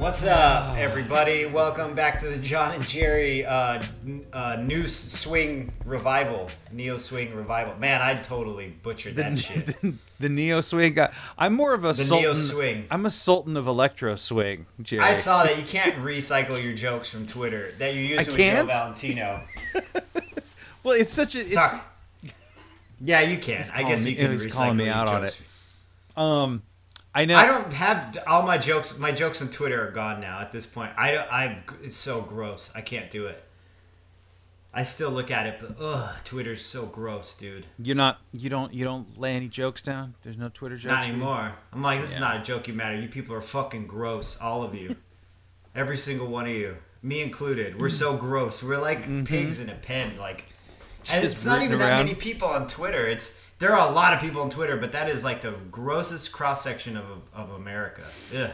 What's up, everybody? Welcome back to the John and Jerry uh, n- uh, new swing revival, neo swing revival. Man, I totally butchered that shit. the, the neo swing guy. I'm more of a The sultan. neo swing. I'm a sultan of electro swing, Jerry. I saw that you can't recycle your jokes from Twitter that you're using with Joe? Valentino. Well, it's such a. It's, Yeah, you can. I guess me- you can he's calling me out on it. um, I know. I don't have all my jokes. My jokes on Twitter are gone now. At this point, I don't. I. It's so gross. I can't do it. I still look at it, but ugh, Twitter's so gross, dude. You're not. You don't. You don't lay any jokes down. There's no Twitter jokes. Not anymore. I'm like, this is not a joke. You matter. You people are fucking gross. All of you. Every single one of you, me included. We're so gross. We're like pigs in a pen. Like, and Mm-hmm. Just it's not even rooting that many people on Twitter. It's there are a lot of people on Twitter, but that is like the grossest cross section of of America. Ugh.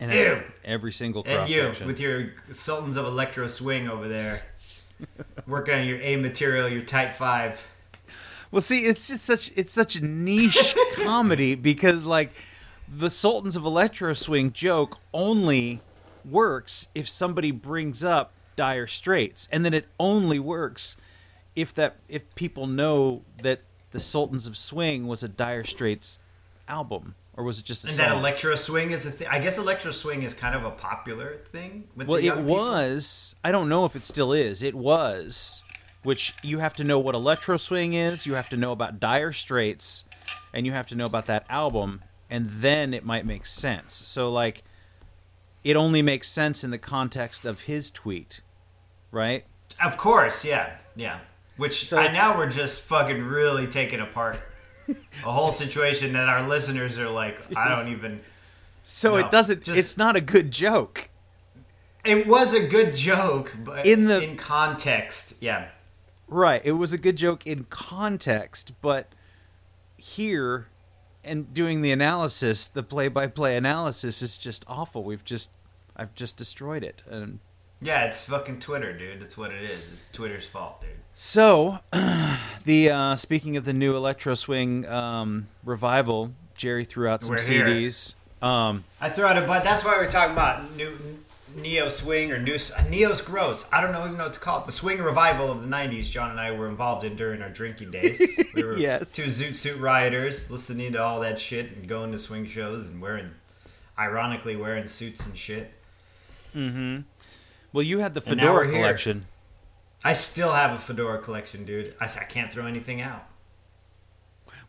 And Ew. every single And cross you section. with your Sultans of Electro Swing over there, working on your A material, your Type Five. Well, see, it's just such it's such a niche comedy because like the Sultans of Electro Swing joke only works if somebody brings up Dire Straits, and then it only works if that if people know that the Sultans of Swing was a Dire Straits album, or was it just a And song? that electro swing is a thing. I guess electro swing is kind of a popular thing with well, it people. was. I don't know if it still is. It was. Which you have to know what electro swing is. You have to know about Dire Straits, and you have to know about that album, and then it might make sense. So like, it only makes sense in the context of his tweet, right? Of course, yeah, yeah. Which So I now we're just fucking really taking apart a whole situation that our listeners are like, I don't even. So No, it doesn't. just- it's not a good joke. It was a good joke, but In the- in context, yeah. Right. It was a good joke in context, but here and doing the analysis, the play-by-play analysis is just awful. We've just I've just destroyed it. And Yeah, it's fucking Twitter, dude. That's what it is. It's Twitter's fault, dude. so the uh speaking of the new electro swing um revival, Jerry threw out some We're. CDs. Um I threw out a but that's why we're talking about new neo swing or new neo's gross. I don't know even know what to call it. The swing revival of the '90s. John and I were involved in during our drinking days. We were Yes. two zoot suit rioters, listening to all that shit and going to swing shows and wearing, ironically wearing suits and shit. Well you had the Fedora collection. I still have a fedora collection, dude. I can't throw anything out.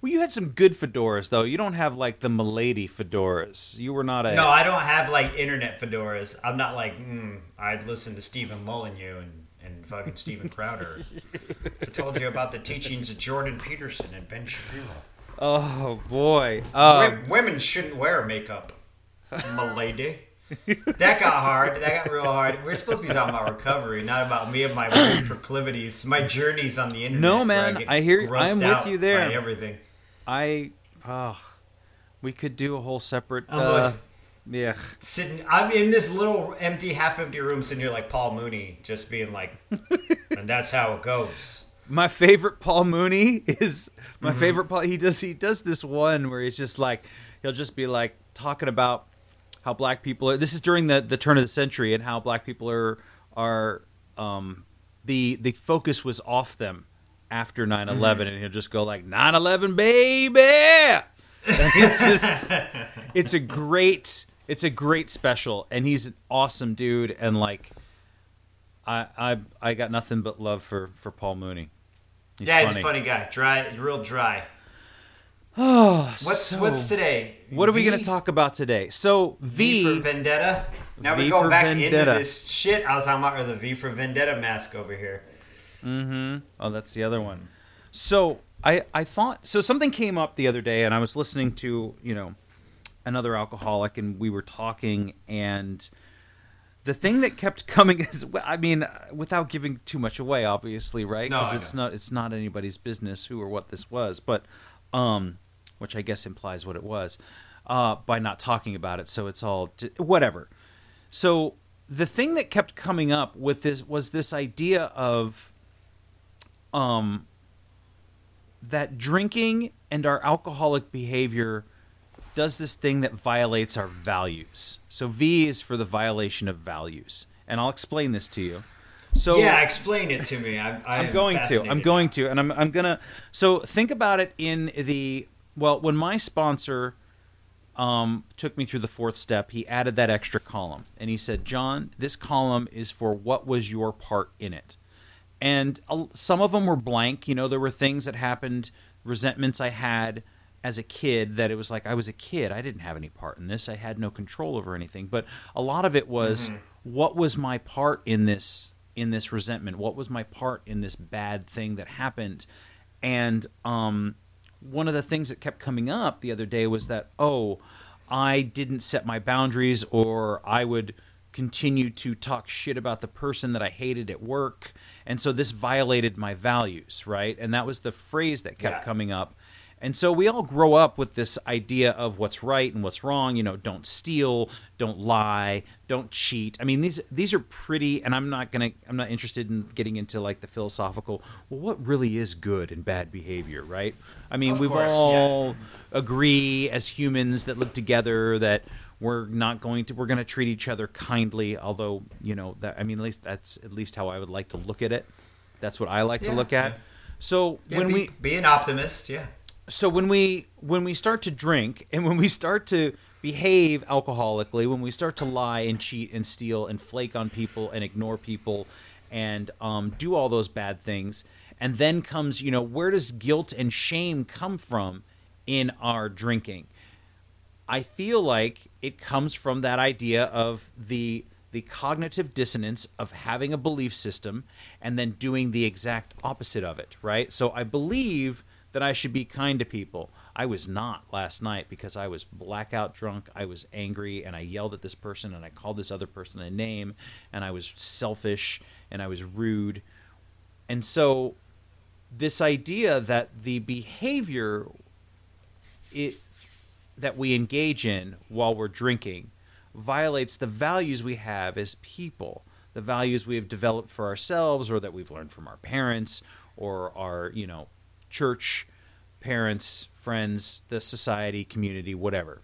Well you had some good fedoras though. You don't have like the Milady fedoras. You were not a No, I don't have like internet fedoras. I'm not like, mm, I'd listen to Stephen Molyneux and, and fucking Steven Crowder. I told you about the teachings of Jordan Peterson and Ben Shapiro. Oh boy. Um, Wo- Women shouldn't wear makeup, milady. That got hard. That got real hard. We're supposed to be talking about recovery, not about me and my proclivities, my journeys on the internet. No, man, get I hear- I'm with you there. everything. I, oh, we could do a whole separate. Uh, yeah, sitting i'm in this little empty half empty room sitting here like paul mooney just being like and that's how it goes my favorite Paul Mooney is my Mm-hmm. favorite Paul. He does he does this one where he's just like he'll just be like talking about how black people are. This is during the the turn of the century and how black people are are um the the focus was off them after 9-11 Mm-hmm. and he'll just go like 9-11 baby And it's just it's a great it's a great special and he's an awesome dude and like I I I got nothing but love for for Paul Mooney. He's yeah, funny. he's a funny guy. Dry, real dry. Oh, what's so, what's today? What are we going to talk about today? So V, v for Vendetta. Now v we're going back Vendetta. into this shit I was talking about, the V for Vendetta mask over here. Mm-hmm. Oh, that's the other one. So I I thought so. Something came up the other day, and I was listening to you know another alcoholic, and we were talking, and the thing that kept coming is I mean, without giving too much away, obviously, right? Because no, it's not it's not anybody's business who or what this was, but um, which I guess implies what it was uh, by not talking about it. So it's all whatever. So the thing that kept coming up with this was this idea of um that drinking and our alcoholic behavior does this thing that violates our values. So V is for the violation of values, and I'll explain this to you. So yeah, explain it to me. I, I am going to. I'm going to, and I'm I'm gonna. So think about it in the well when my sponsor um, took me through the fourth step, he added that extra column, and he said, "John, this column is for what was your part in it." And some of them were blank. You know, there were things that happened, resentments I had as a kid that it was like I was a kid. I didn't have any part in this. I had no control over anything. But a lot of it was mm-hmm. what was my part in this in this resentment? What was my part in this bad thing that happened? And um, one of the things that kept coming up the other day was that oh, I didn't set my boundaries, or I would continue to talk shit about the person that I hated at work. And so this violated my values, right? And that was the phrase that kept yeah. coming up. And so we all grow up with this idea of what's right and what's wrong. You know, don't steal, don't lie, don't cheat. I mean, these these are pretty. And I'm not gonna. I'm not interested in getting into like the philosophical. Well, what really is good and bad behavior, right? I mean, we've all yeah. agree as humans that live together that we're not going to we're going to treat each other kindly. Although you know that I mean, at least that's at least how I would like to look at it. That's what I like yeah. to look at. So yeah, when be, we be an optimist, yeah so when we when we start to drink and when we start to behave alcoholically, when we start to lie and cheat and steal and flake on people and ignore people and um, do all those bad things, and then comes you know where does guilt and shame come from in our drinking? I feel like it comes from that idea of the the cognitive dissonance of having a belief system and then doing the exact opposite of it, right? So I believe that I should be kind to people. I was not last night because I was blackout drunk. I was angry and I yelled at this person and I called this other person a name and I was selfish and I was rude. And so this idea that the behavior it that we engage in while we're drinking violates the values we have as people, the values we have developed for ourselves or that we've learned from our parents or our, you know, church, parents, friends, the society, community, whatever.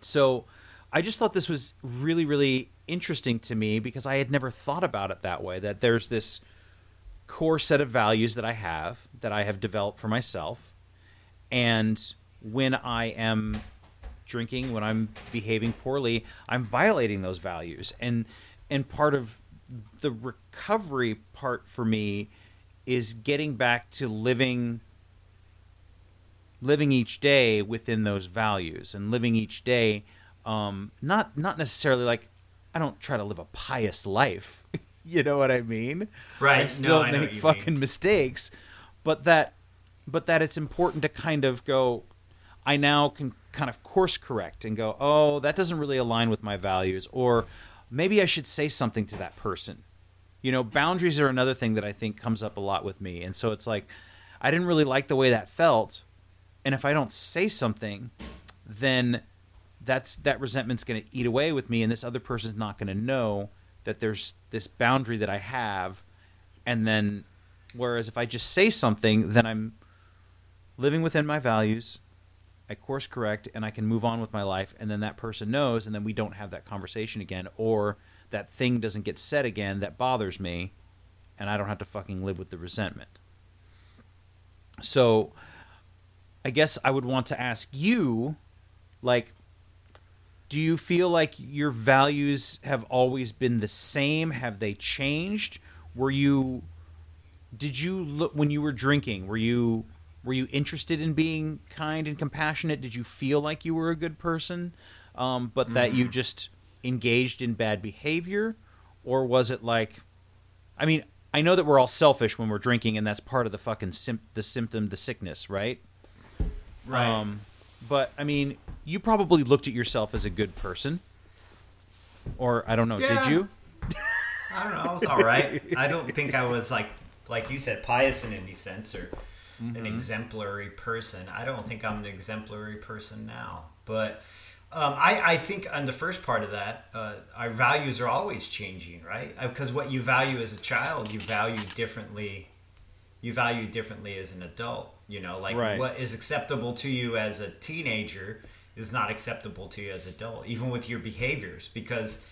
So I just thought this was really, really interesting to me because I had never thought about it that way. That there's this core set of values that I have, that I have developed for myself. And when I am drinking, when I'm behaving poorly, I'm violating those values. And and part of the recovery part for me is getting back to living living each day within those values and living each day um, not not necessarily like I don't try to live a pious life. you know what I mean? Right. I still no, make fucking mean. mistakes, but that but that it's important to kind of go I now can kind of course correct and go, "Oh, that doesn't really align with my values," or maybe I should say something to that person you know, boundaries are another thing that I think comes up a lot with me. And so it's like, I didn't really like the way that felt. And if I don't say something, then that's that resentment's going to eat away with me. And this other person's not going to know that there's this boundary that I have. And then whereas if I just say something then I'm living within my values. I course correct and I can move on with my life. And then that person knows and then we don't have that conversation again. Or that thing doesn't get said again that bothers me and I don't have to fucking live with the resentment. So I guess I would want to ask you, like, do you feel like your values have always been the same? Have they changed? Were you, did you look when you were drinking? Were you were you interested in being kind and compassionate? Did you feel like you were a good person, um, but that you just engaged in bad behavior, or was it like, I mean, I know that we're all selfish when we're drinking, and that's part of the fucking sim- the symptom, the sickness, right? Right. Um, but I mean, you probably looked at yourself as a good person, or I don't know. Yeah. Did you? I don't know. I was all right. I don't think I was like, like you said, pious in any sense or an exemplary person. I don't think I'm an exemplary person now. But um, I, I think on the first part of that, uh, our values are always changing, right? Because what you value as a child, you value differently. You value differently as an adult. You know, like Right. what is acceptable to you as a teenager is not acceptable to you as an adult, even with your behaviors, because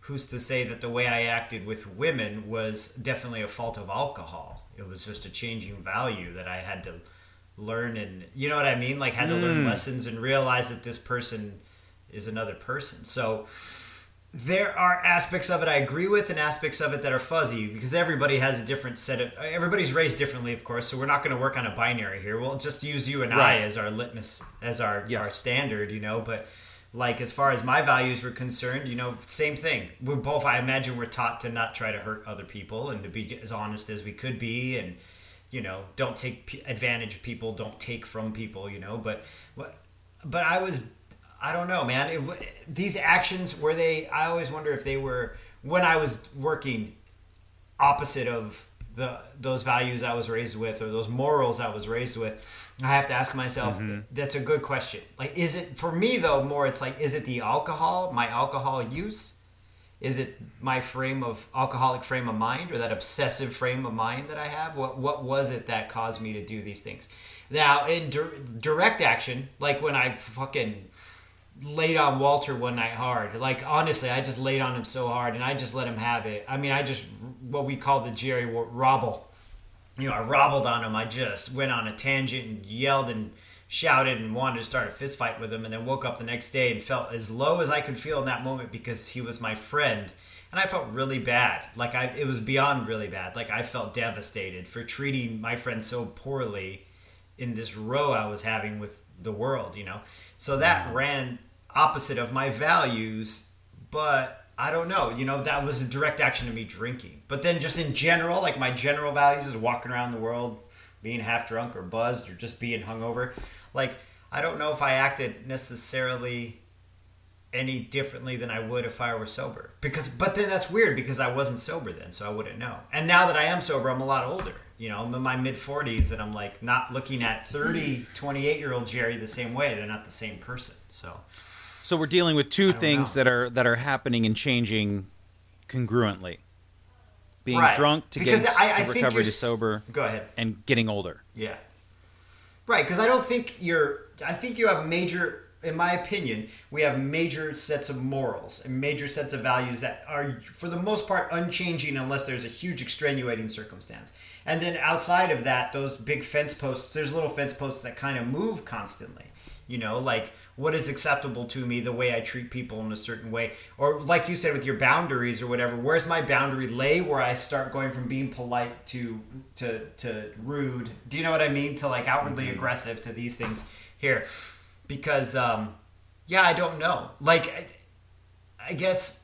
who's to say that the way I acted with women was definitely a fault of alcohol? It was just a changing value that I had to learn and you know what I mean? Like had to learn lessons and realize that this person is another person. So there are aspects of it I agree with and aspects of it that are fuzzy because everybody has a different set of everybody's raised differently of course so we're not going to work on a binary here we'll just use you and I as our litmus as our Yes. our standard you know but like as far as my values were concerned you know same thing we're both I imagine we're taught to not try to hurt other people and to be as honest as we could be and you know don't take advantage of people don't take from people you know but what but I was I don't know, man. It, these actions were they? I always wonder if they were when I was working opposite of the those values I was raised with or those morals I was raised with. I have to ask myself. Mm-hmm. That's a good question. Like, is it for me though? More, it's like, is it the alcohol, my alcohol use? Is it my frame of alcoholic frame of mind or that obsessive frame of mind that I have? What what was it that caused me to do these things? Now, in dir- direct action, like when I fucking laid on Walter one night hard. Like honestly, I just laid on him so hard, and I just let him have it. I mean, I just what we call the Jerry robble. You know, I robbled on him. I just went on a tangent and yelled and shouted and wanted to start a fist fight with him, and then woke up the next day and felt as low as I could feel in that moment because he was my friend. And I felt really bad. Like I, it was beyond really bad. Like I felt devastated for treating my friend so poorly in this row I was having with the world, you know. So that mm. ran opposite of my values, but I don't know, you know, that was a direct action of me drinking. But then just in general, like my general values is walking around the world being half drunk or buzzed or just being hungover. Like I don't know if I acted necessarily any differently than I would if I were sober. Because but then that's weird because I wasn't sober then, so I wouldn't know. And now that I am sober, I'm a lot older. You know, I'm in my mid 40s and I'm like not looking at 30, 28 year old Jerry the same way. They're not the same person. So So we're dealing with two things know. that are that are happening and changing congruently. Being Right. drunk to Because getting I- I to recovery to sober go ahead. and getting older. Yeah. Right, because I don't think you're. I think you have major. In my opinion, we have major sets of morals and major sets of values that are, for the most part, unchanging unless there's a huge extenuating circumstance. And then outside of that, those big fence posts, there's little fence posts that kind of move constantly. You know, like what is acceptable to me, the way I treat people in a certain way, or like you said with your boundaries or whatever. Where's my boundary lay where I start going from being polite to to to rude? Do you know what I mean? To like outwardly aggressive to these things here, because um, yeah, I don't know. Like, I, I guess.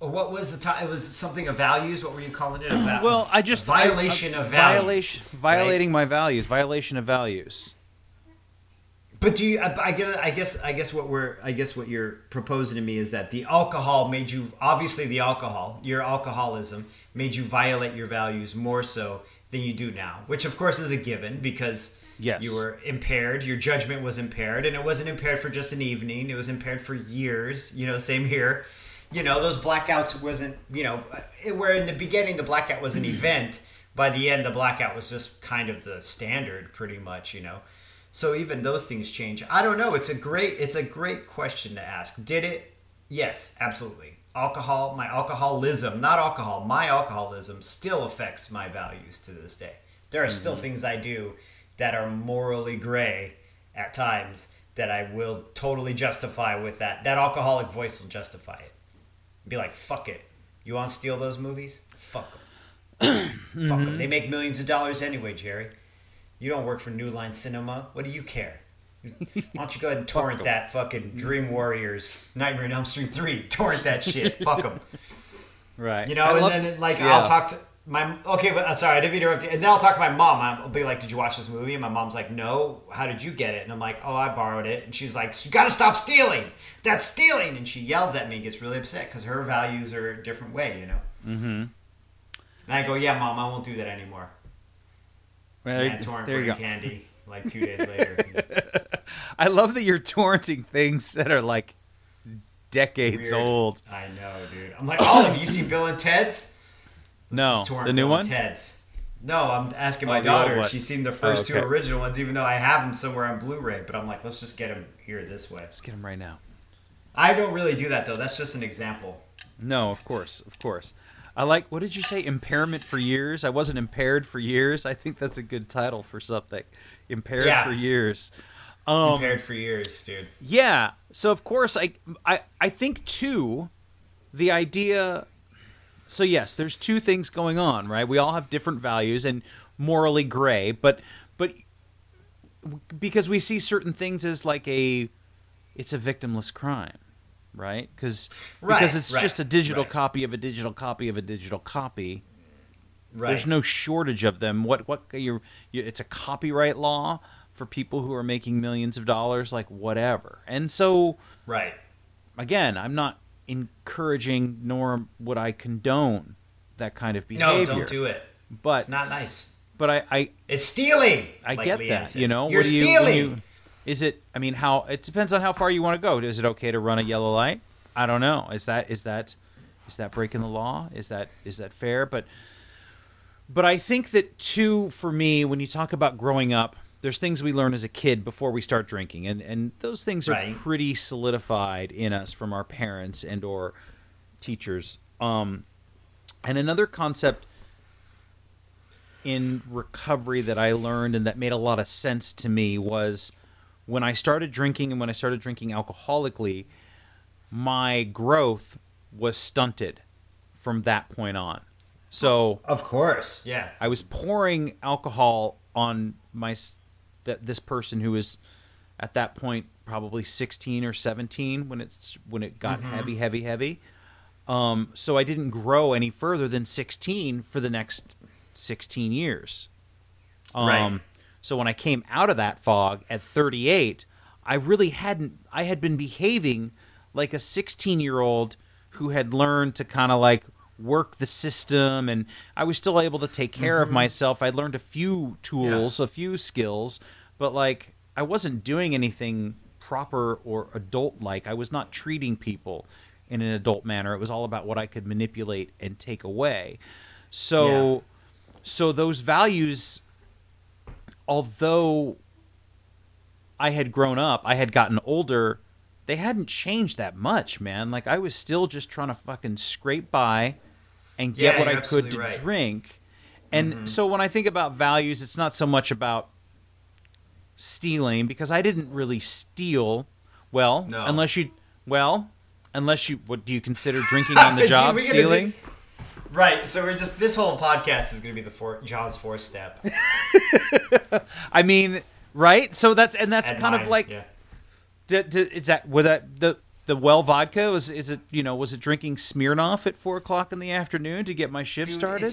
What was the time? It was something of values. What were you calling it? About Well, I just violation I- of values. violation right? violating my values, violation of values. But do you? I, I guess. I guess. I guess what we're. I guess what you're proposing to me is that the alcohol made you. Obviously, the alcohol, your alcoholism, made you violate your values more so than you do now. Which, of course, is a given because Yes. you were impaired. Your judgment was impaired, and it wasn't impaired for just an evening. It was impaired for years. You know, same here. You know, those blackouts wasn't. You know, it, where in the beginning the blackout was an event. By the end, the blackout was just kind of the standard, pretty much. You know. So even those things change. I don't know. It's a great it's a great question to ask. Did it? Yes, absolutely. Alcohol, my alcoholism, not alcohol, my alcoholism still affects my values to this day. There are still mm-hmm. things I do that are morally gray at times that I will totally justify with that. That alcoholic voice will justify it. Be like, fuck it. You want to steal those movies? Fuck them. Fuck them. They mm-hmm. make millions of dollars anyway, Jerry. You don't work for New Line Cinema. What do you care? Why don't you go ahead and torrent that fucking Dream Warriors, Nightmare on Elm Street 3? Torrent that shit. Fuck them. Right. You know, I and love- then like yeah. I'll talk to my okay, but uh, sorry, I didn't mean to interrupt you. And then I'll talk to my mom. I'll be like, "Did you watch this movie?" And my mom's like, "No. How did you get it?" And I'm like, "Oh, I borrowed it." And she's like, "You got to stop stealing. That's stealing." And she yells at me, and gets really upset because her values are a different way, you know. Mm-hmm. And I go, "Yeah, mom, I won't do that anymore." Well, I torrent there you brain go. candy like two days later. I love that you're torrenting things that are like decades Weird. old. I know, dude. I'm like, Olive, you see Bill and Ted's? No, the new Bill one. and Ted's. No, I'm asking oh, my Oh, daughter. She's seen the oh, first Oh, two okay. original ones, even though I have them somewhere on Blu-ray. But I'm like, let's just get them here this way. Let's get them right now. I don't really do that though. That's just an example. No, of course, of course. I like. What did you say? Impairment for years. I wasn't impaired for years. I think that's a good title for something. Impaired Yeah. for years. Um, Compared for years, dude. Yeah. So of course I I I think too the idea so yes, there's two things going on, right? We all have different values and morally gray, but but because we see certain things as like a it's a victimless crime, right? Cuz Right, because it's right, just a digital right. copy of a digital copy of a digital copy. Right. There's no shortage of them. What what you it's a copyright law for people who are making millions of dollars like whatever. And so right. again, I'm not encouraging nor would I condone that kind of behavior. No, don't do it. But it's not nice. but I I, It's stealing. I like get Liam that. says. You know, you're what do you, stealing. you- is it I mean how it depends on how far you want to go. Is it okay to run a yellow light? I don't know. Is that is that is that breaking the law? Is that is that fair? But but I think that too for me when you talk about growing up, there's things we learn as a kid before we start drinking and and those things are Right. pretty solidified in us from our parents and or teachers. Um and another concept in recovery that I learned and that made a lot of sense to me was when I started drinking and when I started drinking alcoholically, my growth was stunted from that point on. So Of course. Yeah. I was pouring alcohol on my that this person who was at that point probably 16 or 17 when it's when it got heavy heavy heavy um, so I didn't grow any further than 16 for the next 16 years um, Right. So when I came out of that fog at 38 I really hadn't I had been behaving like a 16 year old who had learned to kind of like work the system and I was still able to take care of mm-hmm. myself. I learned a few tools, a few skills, but like I wasn't doing anything proper or adult like. I was not treating people in an adult manner. It was all about what I could manipulate and take away. So Yeah. so those values although I had grown up, I had gotten older, they hadn't changed that much, man. Like I was still just trying to fucking scrape by and get Yeah, what I could to right. Mm-hmm. drink. And so when I think about values, it's not so much about stealing because I didn't really steal. Well, No. unless you well, unless you what do you consider drinking on the job gonna stealing? Right. So we're just this whole podcast is going to be the four, John's four step. I mean, right? So that's and that's and kind of like yeah. D- d- is that was that the the well vodka was is it you know was it drinking Smirnoff at four o'clock in the afternoon to get my shift Dude, started?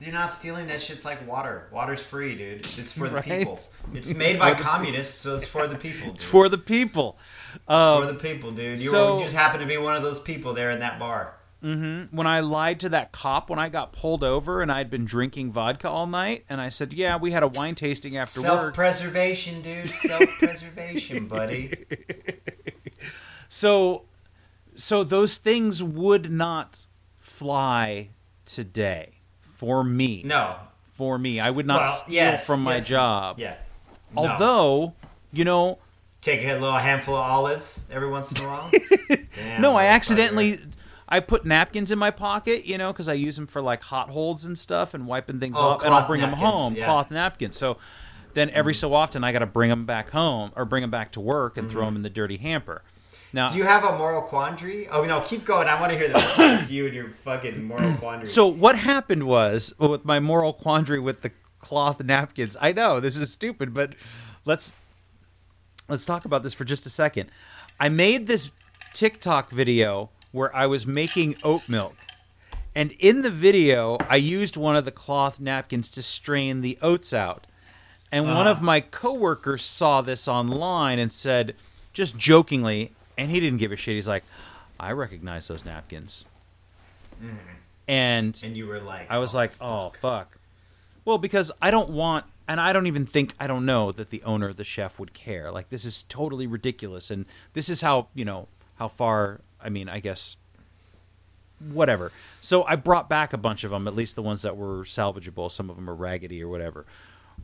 You're not stealing that shit's like water. Water's free, dude. It's for the Right. people. It's made by communists, so it's for the people. Dude. It's for the people. for um, the people, dude. You, so- you just happen to be one of those people there in that bar. Mm-hmm. When I lied to that cop when I got pulled over and I'd been drinking vodka all night, and I said, "Yeah, we had a wine tasting after work." Self-preservation, dude. Self-preservation, buddy. So, so those things would not fly today for me. No. For me, I would not well, steal yes, from my yes, job. Yeah. No. Although, you know, take a little handful of olives every once in a while. Damn, no, I accidentally I put napkins in my pocket, you know, because I use them for like hot holds and stuff and wiping things Oh, off, and I'll bring them home, yeah. cloth napkins. So then every Mm-hmm. so often I got to bring them back home or bring them back to work and throw 'em throw them in the dirty hamper. Now, Mm-hmm. Do you have a moral quandary? Oh no, keep going. I want to hear this. you and your fucking moral quandary. so what happened was with my moral quandary with the cloth napkins. I know this is stupid, but let's let's talk about this for just a second. I made this TikTok video where I was making oat milk. And in the video, I used one of the cloth napkins to strain the oats out. And one of ah. my coworkers saw this online and said, just jokingly, and he didn't give a shit. He's like, I recognize those napkins. Mm-hmm. And and you were like, I was oh, like, oh fuck. Well, because I don't want, and I don't even think I don't know that the owner, the chef, would care. Like this is totally ridiculous, and this is how you know how far. I mean, I guess whatever. So I brought back a bunch of them, at least the ones that were salvageable. Some of them are raggedy or whatever,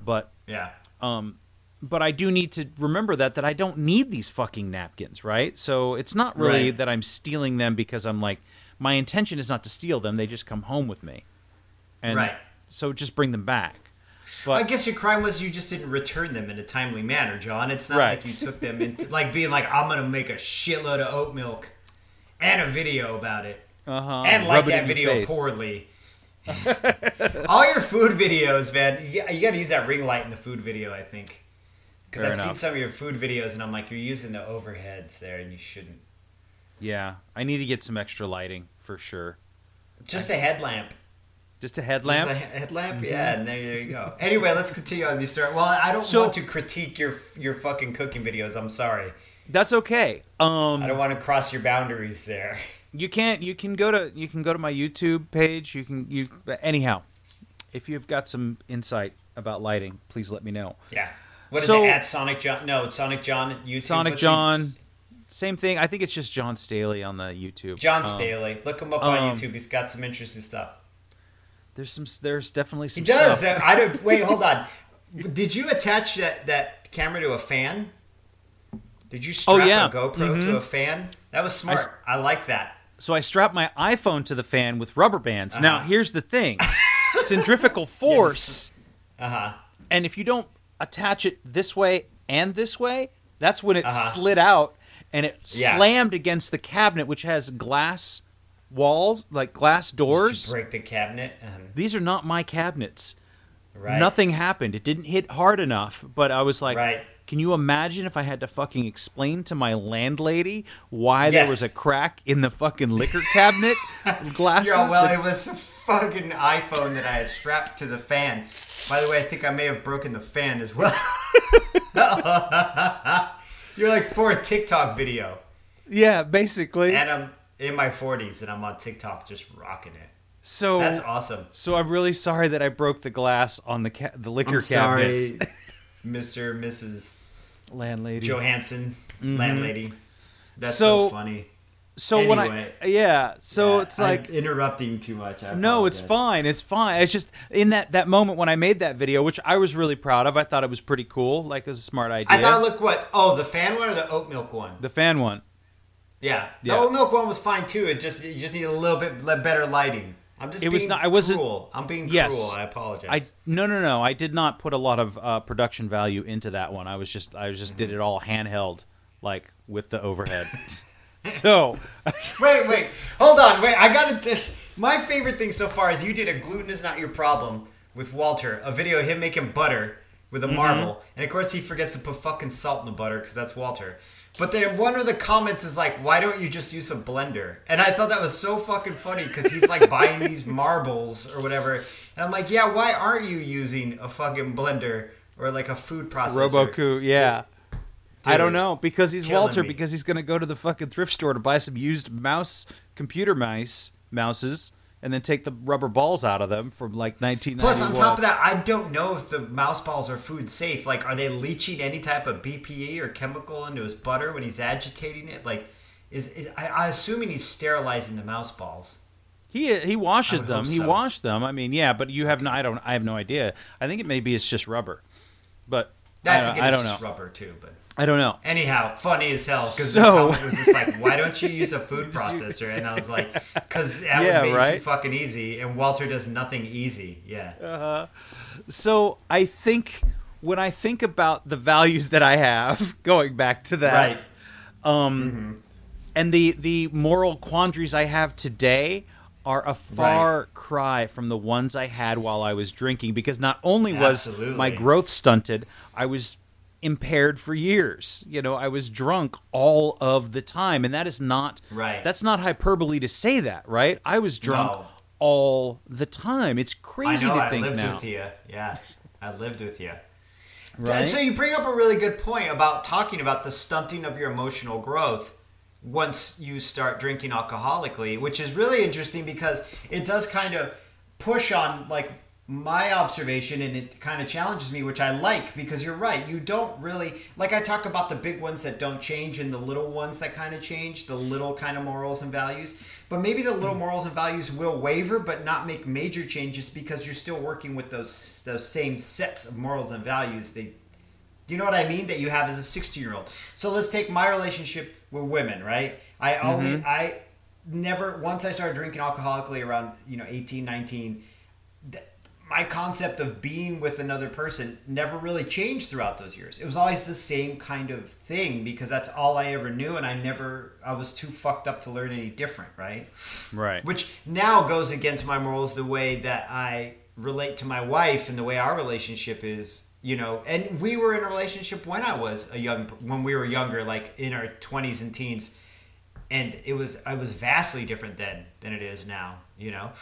but yeah. Um, but I do need to remember that that I don't need these fucking napkins, right? So it's not really Right. that I'm stealing them because I'm like my intention is not to steal them; they just come home with me, and Right. so just bring them back. I guess your crime was you just didn't return them in a timely manner, John. It's not Right. like you took them into like being like, I'm gonna make a shitload of oat milk and a video about it. uh-huh, and like that video poorly. All your food videos, man, you, you got to use that ring light in the food video, I think. Because I've seen some of your food videos, and I'm like, you're using the overheads there, and you shouldn't. Yeah, I need to get some extra lighting for sure. Just a headlamp. Just a headlamp. Just a he- headlamp, yeah, and there you go. Anyway, let's continue on these stories. Well, I don't So- want to critique your your fucking cooking videos. I'm sorry. That's okay. Um, I don't want to cross your boundaries there. you can't. You can go to. You can go to my YouTube page. You can. You anyhow. If you've got some insight about lighting, please let me know. Yeah. What is So- it at Sonic John? No, it's Sonic John YouTube. Sonic What's John, same thing. I think it's just John Staley on the YouTube. John Um, Staley. Look him up on um, YouTube. He's got some interesting stuff. There's some. There's definitely some. He does. stuff. That, I don't. Wait, hold on. Did you attach that, that camera to a fan? Did you strap Oh, yeah. a GoPro to a fan? That was smart. I, like that. So I strapped my iPhone to the fan with rubber bands. Now Uh-huh. here's the thing: centrifugal force, Uh huh. and if you don't attach it this way and this way, that's when it Uh-huh. slid out and it Yeah. slammed against the cabinet, which has glass walls, like glass Did doors. you break the cabinet? Um, These are not my cabinets. right. Nothing happened. It didn't hit hard enough, but I was like, Right. Can you imagine if I had to fucking explain to my landlady why there was a crack in the fucking liquor cabinet glass? Yeah, well, it was a fucking iPhone that I had strapped to the fan. By the way, I think I may have broken the fan as well. You're like for a TikTok video, yeah, basically. and I'm in my 40s, and I'm on TikTok just rocking it. so That's awesome. so I'm really sorry that I broke the glass on the ca- the liquor cabinets. Mr. Mrs. Landlady. Johansson, mm-hmm. landlady. That's So- so, funny. so when I yeah, so Yeah, it's like I'm interrupting too much. I No, it's fine. It's fine. It's just in that that moment when I made that video, which I was really proud of. I thought it was pretty cool. Like it was a smart idea. I thought, look what? Oh, the fan one or the oat milk one? the fan one. Yeah, the Yeah. oat milk one was fine too. It just you just need a little bit better lighting. I'm just It being was not- I wasn't- cruel. I'm being cruel. Yes. I apologize. I no no no. I did not put a lot of uh, production value into that one. I was just I was just did it all handheld, like with the overhead. so wait, wait, hold on, wait. I got to. My favorite thing so far is you did a gluten is not your problem with Walter, a video of him making butter with Mm-hmm. a marble, and of course he forgets to put fucking salt in the butter because that's Walter. But then one of the comments is like, "Why don't you just use a blender?" And I thought that was so fucking funny because he's like buying these marbles or whatever, and I'm like, "Yeah, why aren't you using a fucking blender or like a food processor?" Robot Coupe, yeah. I don't know because he's Walter me. because he's gonna go to the fucking thrift store to buy some used mouse computer mice mouses and then take the rubber balls out of them from like 1991. Plus, on top of that, I don't know if the mouse balls are food safe. Like, are they leaching any type of BPE or chemical into his butter when he's agitating it? Like, is, is I, I'm assuming he's sterilizing the mouse balls. He he washes them. hope He so. washed them. I mean, yeah, but you have no. I don't. I have no idea. I think it maybe it's just rubber, but I, I, don't, think I it's don't just know. rubber too, but I don't know. anyhow, funny as hell because So- the comment was just like, "Why don't you use a food processor?" And I was like, "Because that Yeah, would be right? too fucking easy." And Walter does nothing easy. Yeah, So I think when I think about the values that I have, going back to that, Right. um, and the the moral quandaries I have today are a far cry from the ones I had while I was drinking. Because not only was Absolutely. my growth stunted, I was impaired for years. You know, I was drunk all of the time, and that is not Right. That's not hyperbole to say that, right? I was drunk No. all the time. It's I crazy know. to I think lived now. with you. Yeah, I lived with you. Right? So you bring up a really good point about talking about the stunting of your emotional growth once you start drinking alcoholically, which is really interesting because it does kind of push on like my observation and it kind of challenges me which I like because you're right you don't really like I talk about the big ones that don't change and the little ones that kind of change the little kind of morals and values but maybe the little hmm. morals and values will waver but not make major changes because you're still working with those those same sets of morals and values they do you know what I mean? That you have as a 16 year old. So let's take my relationship with women, right? I always, mm-hmm. I never, once I started drinking alcoholically around, you know, 18, 19, th- my concept of being with another person never really changed throughout those years. It was always the same kind of thing because that's all I ever knew. And I never, I was too fucked up to learn any different, right? right. which now goes against my morals the way that I relate to my wife and the way our relationship is you know and we were in a relationship when I was a young when we were younger like in our 20s and teens and it was I was vastly different then than it is now you know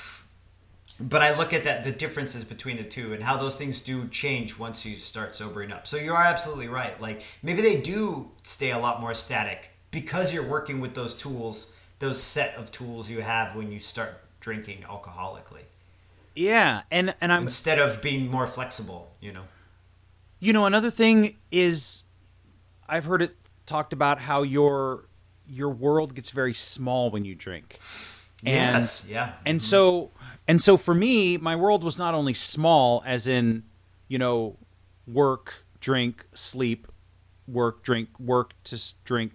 but I look at that the differences between the two and how those things do change once you start sobering up. So you are absolutely right. Like maybe they do stay a lot more static because you're working with those tools, those set of tools you have when you start drinking alcoholically yeah, and and I'm instead of being more flexible, you know. You know, another thing is I've heard it talked about how your your world gets very small when you drink. And yes, yeah. and mm-hmm. so and so for me, my world was not only small as in, you know, work, drink, sleep, work, drink, work to drink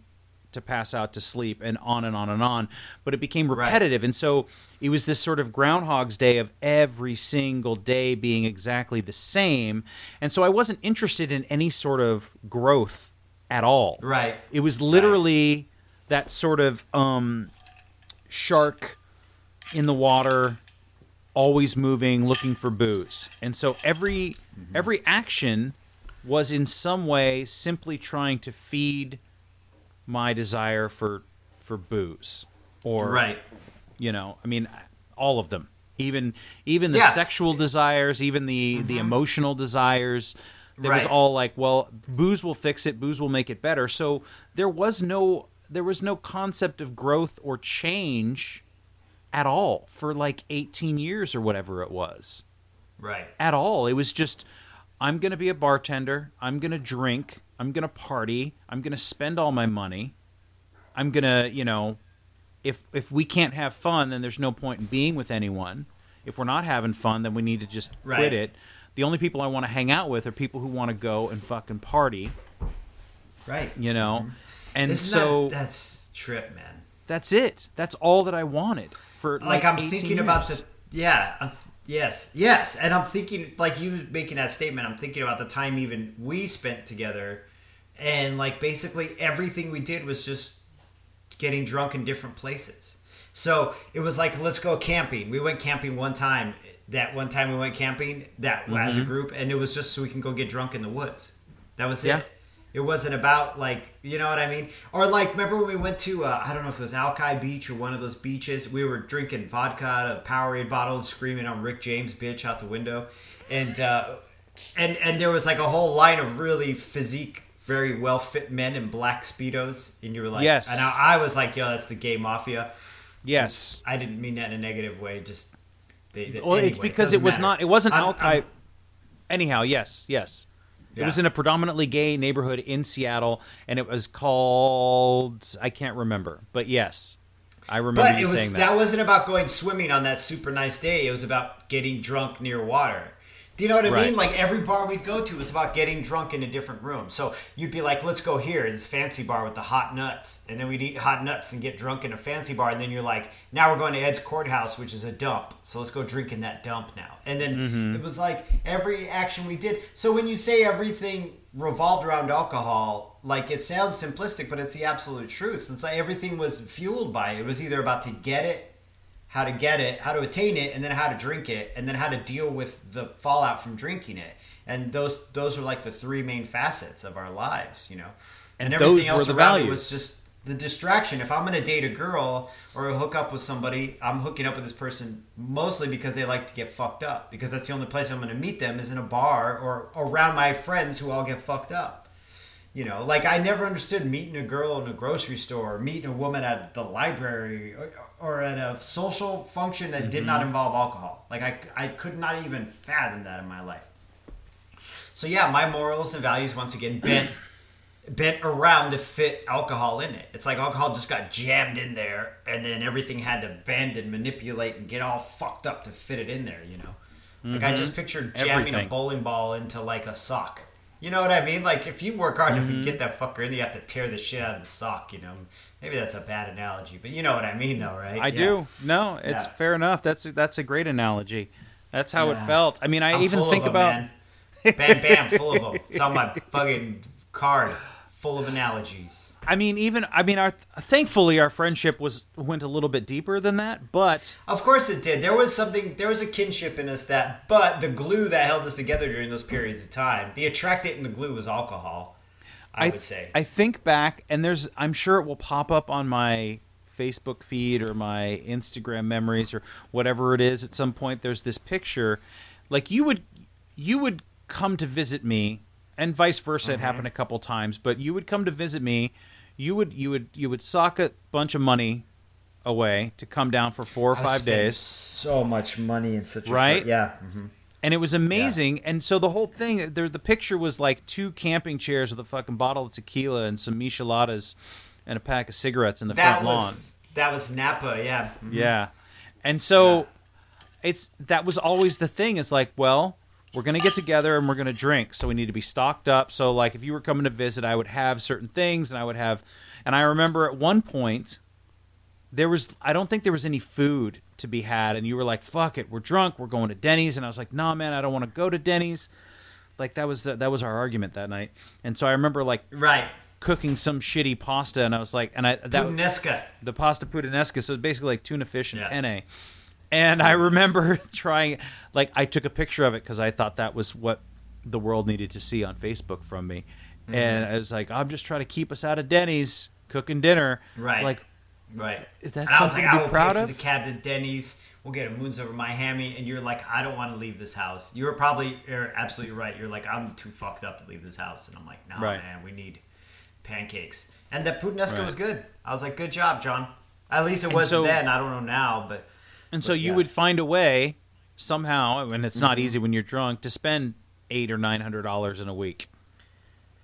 to pass out to sleep and on and on and on, but it became Right. repetitive and so it was this sort of groundhog's day of every single day being exactly the same. And so I wasn't interested in any sort of growth at all. Right. It was literally that sort of um, shark in the water, always moving, looking for booze. And so every every action was in some way simply trying to feed my desire for for booze or Right. you know i mean all of them even even the Yeah. Mm-hmm. sexual desires even the the emotional desires there was all like well booze will fix it booze will make it better so there was no there was no concept of growth or change at all for like 18 years or whatever it was Right. at all. It was just, I'm going to be a bartender. I'm going to drink. I'm going to party. I'm going to spend all my money. I'm going to, you know, if if we can't have fun, then there's no point in being with anyone. If we're not having fun, then we need to just Right. quit it. The only people I want to hang out with are people who want to go and fucking party, Right. you know. Mm-hmm. And Isn't so that, that's trip, man. that's it. That's all that I wanted for like, like, I'm 18 thinking about the yeah I'm, yes yes and I'm thinking like you making that statement I'm thinking about the time even we spent together and like basically everything we did was just getting drunk in different places so it was like let's go camping we went camping one time that one time we went camping that Mm-hmm. as a group and it was just so we can go get drunk in the woods that was Yeah. it wasn't about like you know what I mean, or like remember when we went to uh, I don't know if it was Alki Beach or one of those beaches. We were drinking vodka out of Powerade bottle and screaming on Rick James bitch out the window, and uh, and and there was like a whole line of really physique, very well fit men in black speedos, and you were like, Yes. and I, I was like, yo, that's the gay mafia. yes. I didn't mean that in a negative way, just. They, they- Well, it's because doesn't it was matter. not. It wasn't I'm- Alki. I'm- Anyhow, yes, yes. It Yeah. was in a predominantly gay neighborhood in Seattle, and it was called I can't remember, but yes, I remember But you it was saying that. that. wasn't about going swimming on that super nice day. It was about getting drunk near water. Do you know what I Right. mean? Like every bar we'd go to was about getting drunk in a different room. So you'd be like, let's go here, this fancy bar with the hot nuts. And then we'd eat hot nuts and get drunk in a fancy bar. And then you're like, now we're going to Ed's Courthouse, which is a dump. So let's go drink in that dump now. And then Mm-hmm. it was like every action we did. So when you say everything revolved around alcohol, like it sounds simplistic, but it's the absolute truth. It's like everything was fueled by it. It was either about to get it how to get it, how to attain it, and then how to drink it, and then how to deal with the fallout from drinking it. And those those are like the three main facets of our lives, you know. And everything else around it was just the distraction. If I'm gonna date a girl or hook up with somebody, I'm hooking up with this person mostly because they like to get fucked up. Because that's the only place I'm gonna meet them is in a bar or around my friends who all get fucked up. You know, like I never understood meeting a girl in a grocery store, or meeting a woman at the library, or, or at a social function that did not involve alcohol. Like I, I could not even fathom that in my life. So yeah, my morals and values once again bent bent around to fit alcohol in it. It's like alcohol just got jammed in there, and then everything had to bend and manipulate and get all fucked up to fit it in there. You know, like I just pictured jamming Everything. a bowling ball into like a sock. You know what I mean? Like if you work hard enough, Mm-hmm. you get that fucker in, you have to tear the shit out of the sock. You know, maybe that's a bad analogy, but you know what I mean, though, right? I Yeah. do. No, it's Yeah. fair enough. That's that's a great analogy. That's how Yeah. it felt. I mean, I I'm even think about man. bam bam, full of them. It's on my fucking card, full of analogies. I mean, even I mean, our thankfully our friendship was went a little bit deeper than that, but Of course it did. There was something. There was a kinship in us that, but the glue that held us together during those periods of time, the attractant in the glue was alcohol. I, would th- say. I think back, and there's I'm sure it will pop up on my Facebook feed or my Instagram memories or whatever it is at some point. There's this picture, like you would you would come to visit me, and vice versa. Mm-hmm. It happened a couple times, but you would come to visit me. You would you would you would sock a bunch of money away to come down for four or I five days. So much money in such a Right? short- yeah. mhm. And it was amazing. And so the whole thing, there, the picture was like two camping chairs with a fucking bottle of tequila and some micheladas and a pack of cigarettes in the That front was lawn. that was Napa. Yeah. Mhm. Yeah, and so Yeah. it's that was always the thing. Is like, well, we're gonna get together and we're gonna drink, so we need to be stocked up. So like, if you were coming to visit, I would have certain things, and I would have, and I remember at one point. There was, I don't think there was any food to be had, and you were like, "Fuck it, we're drunk, we're going to Denny's," and I was like, "Nah, man, I don't want to go to Denny's." Like that was the, that was our argument that night, and so I remember like Right. cooking some shitty pasta, and I was like, and I that Puttanesca. the pasta puttanesca, so it's basically like tuna fish and Yeah. penne. And I remember trying, like, I took a picture of it because I thought that was what the world needed to see on Facebook from me. Mm-hmm. And I was like, I'm just trying to keep us out of Denny's cooking dinner. Right. Like, Right. Is that and I was like, to I be will proud pay of? for the cab to Denny's. We'll get a moons over my hammy, and you're like, I don't want to leave this house. You're probably, you're absolutely right. You're like, I'm too fucked up to leave this house, and I'm like, Nah, Right. man, we need pancakes. And the puttanesca Right. was good. I was like, good job, John. At least it was so- then. I don't know now, but and so you yeah. would find a way somehow, and it's Mm-hmm. not easy when you're drunk, to spend eight or nine hundred dollars in a week,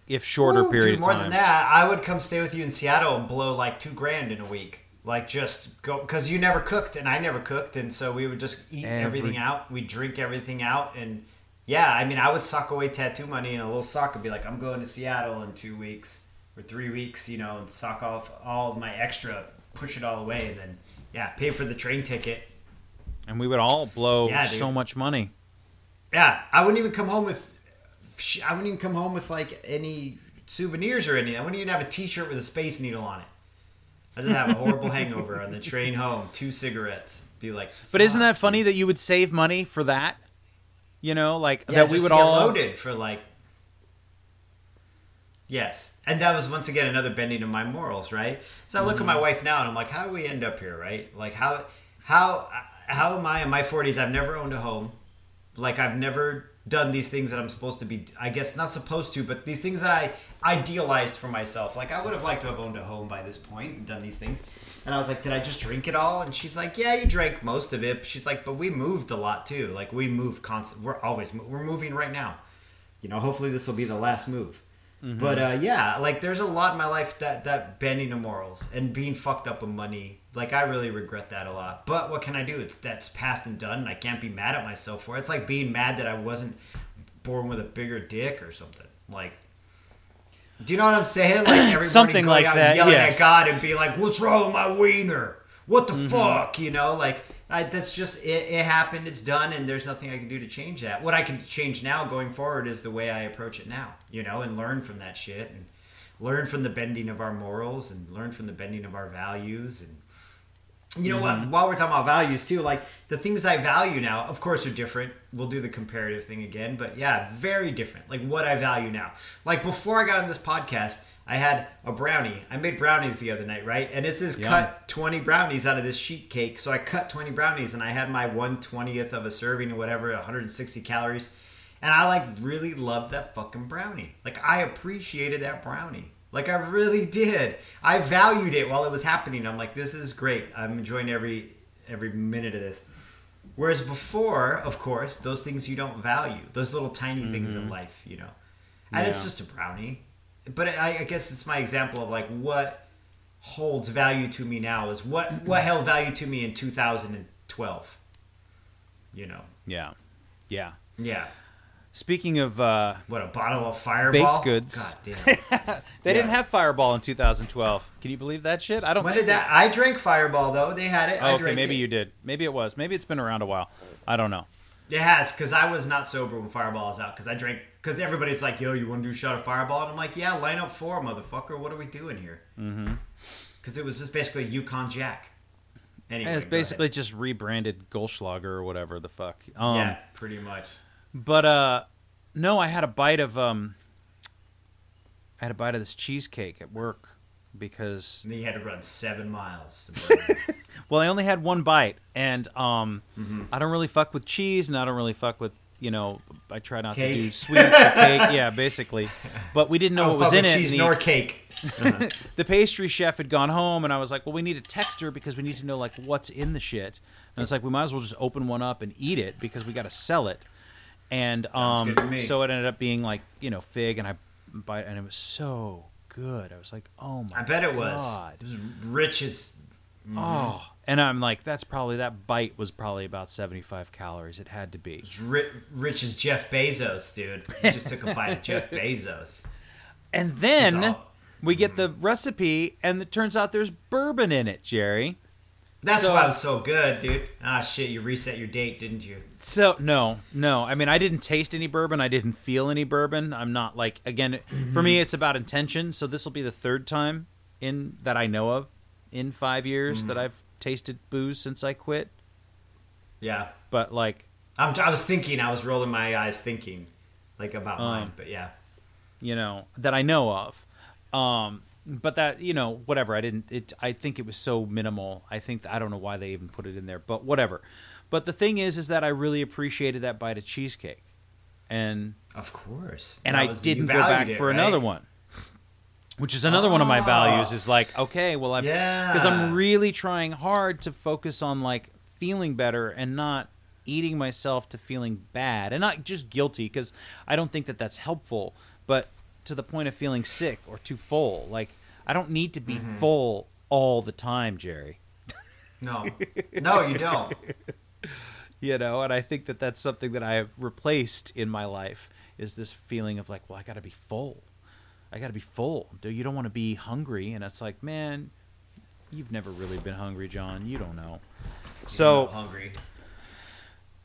if shorter Ooh, period dude, more than that, I would come stay with you in Seattle and blow like two grand in a week. Like just go because you never cooked and I never cooked, and so we would just eat Every- everything out. We drink everything out, and yeah, I mean, I would sock away tattoo money in a little sock and be like, I'm going to Seattle in two weeks or three weeks, you know, and sock off all of my extra, push it all away, and then yeah, pay for the train ticket. And we would all blow Yeah, so much money. Yeah, I wouldn't even come home with. Sh- I wouldn't even come home with like any souvenirs or anything. I wouldn't even have a T-shirt with a space needle on it. I just have a horrible hangover on the train home. Two cigarettes. Be like. But isn't that funny dude." that you would save money for that? You know, like Yeah, that we would get all loaded for like. Yes, and that was once again another bending of my morals, right? So I look Mm-hmm. at my wife now and I'm like, how do we end up here, right? Like how how how am I in my 40s? I've never owned a home. Like I've never done these things that I'm supposed to be. I guess not supposed to, but these things that I idealized for myself. Like I would have liked to have owned a home by this point and done these things. And I was like, did I just drink it all? And she's like, yeah, you drank most of it. She's like, but we moved a lot too. Like we move constant. We're always we're moving right now. You know, hopefully this will be the last move. But uh, yeah, like there's a lot in my life that that bending of morals and being fucked up with money. Like I really regret that a lot. But what can I do? It's that's past and done. And I can't be mad at myself for it. It's like being mad that I wasn't born with a bigger dick or something. Like, do you know what I'm saying? Like everybody Something going like out that, and yelling yes. at God and be like, "What's wrong with my wiener? What the mm-hmm. fuck?" You know, like I, that's just it, it. happened. It's done, and there's nothing I can do to change that. What I can change now, going forward, is the way I approach it now. You know, and learn from that shit, and learn from the bending of our morals, and learn from the bending of our values, and you know what? Mm-hmm. While we're talking about values too, like the things I value now, of course, are different. We'll do the comparative thing again, but yeah, very different. Like what I value now. Like before I got on this podcast, I had a brownie. I made brownies the other night, right? And it says Yum. cut 20 brownies out of this sheet cake. So I cut 20 brownies and I had my 120th of a serving or whatever, 160 calories. And I like really loved that fucking brownie. Like I appreciated that brownie. Like I really did. I valued it while it was happening. I'm like, this is great. I'm enjoying every every minute of this. Whereas before, of course, those things you don't value, those little tiny things in mm-hmm. life, you know, and it's just a brownie. But I, I guess it's my example of like what holds value to me now is what what held value to me in 2012. You know, Yeah, yeah. yeah. Speaking of, uh, What a bottle of Fireball. Baked goods. God damn. they Yeah. didn't have Fireball in 2012. Can you believe that shit? I don't. when did that? I drank Fireball though. They had it. I Oh, okay, maybe it. you did. Maybe it was. Maybe it's been around a while. I don't know. It has, because I was not sober when Fireball was out. Because I drank. Because everybody's like, "Yo, you want to do a shot of Fireball?" And I'm like, "Yeah, line up four, motherfucker. What are we doing here?" Mm-hmm. Because it was just basically Yukon Jack. Anyway, And it's basically just rebranded Goldschlager or whatever the fuck. Um, yeah, pretty much. But uh, no, I had a bite of um, I had a bite of this cheesecake at work because And then you had to run seven miles. Well, I only had one bite, and um, Mm-hmm. I don't really fuck with cheese, and I don't really fuck with you know. I try not to do sweets or cake. Yeah, basically. But we didn't know what was in it. cheese the- nor cake. the pastry chef had gone home, and I was like, "Well, we need a texture because we need to know like what's in the shit." And it's like we might as well just open one up and eat it because we got to sell it. And um, good to me. so it ended up being like you know fig, and I bite, and it was so good. I was like, "Oh my!" I bet it was. It was rich as. Oh, and I'm like, that's probably that bite was probably about 75 calories. It had to be. ri- Rich as Jeff Bezos, dude. You just took a bite of Jeff Bezos. And then all- we get the recipe, and it turns out there's bourbon in it, Jerry. That's So- why it was so good, dude. Ah, shit, you reset your date, didn't you? So no, no. I mean, I didn't taste any bourbon. I didn't feel any bourbon. I'm not like again. For me, it's about intention. So this will be the third time in that I know of in five years that I've tasted booze since I quit. Yeah. But like, I'm, I was thinking, I was rolling my eyes thinking, like, about Um, mine, but yeah. you know, that I know of. Um, but that you know, whatever. I didn't. It. I think it was so minimal. I think I don't know why they even put it in there. But whatever. But the thing is, is that I really appreciated that bite of cheesecake, and Of course. and That I was- didn't go back it, for right? another one. Which is another one of my Oh. values is like okay well I've because I'm really trying hard to focus on like feeling better and not eating myself to feeling bad and not just guilty because I don't think that that's helpful but to the point of feeling sick or too full like I don't need to be Mm-hmm. full all the time Jerry No. No, you don't. you know and i think that that's something that i have replaced in my life is this feeling of like well i gotta be full. I gotta be full. Dude you don't want to be hungry and it's like man you've never really been hungry john. You don't know. I'm so hungry.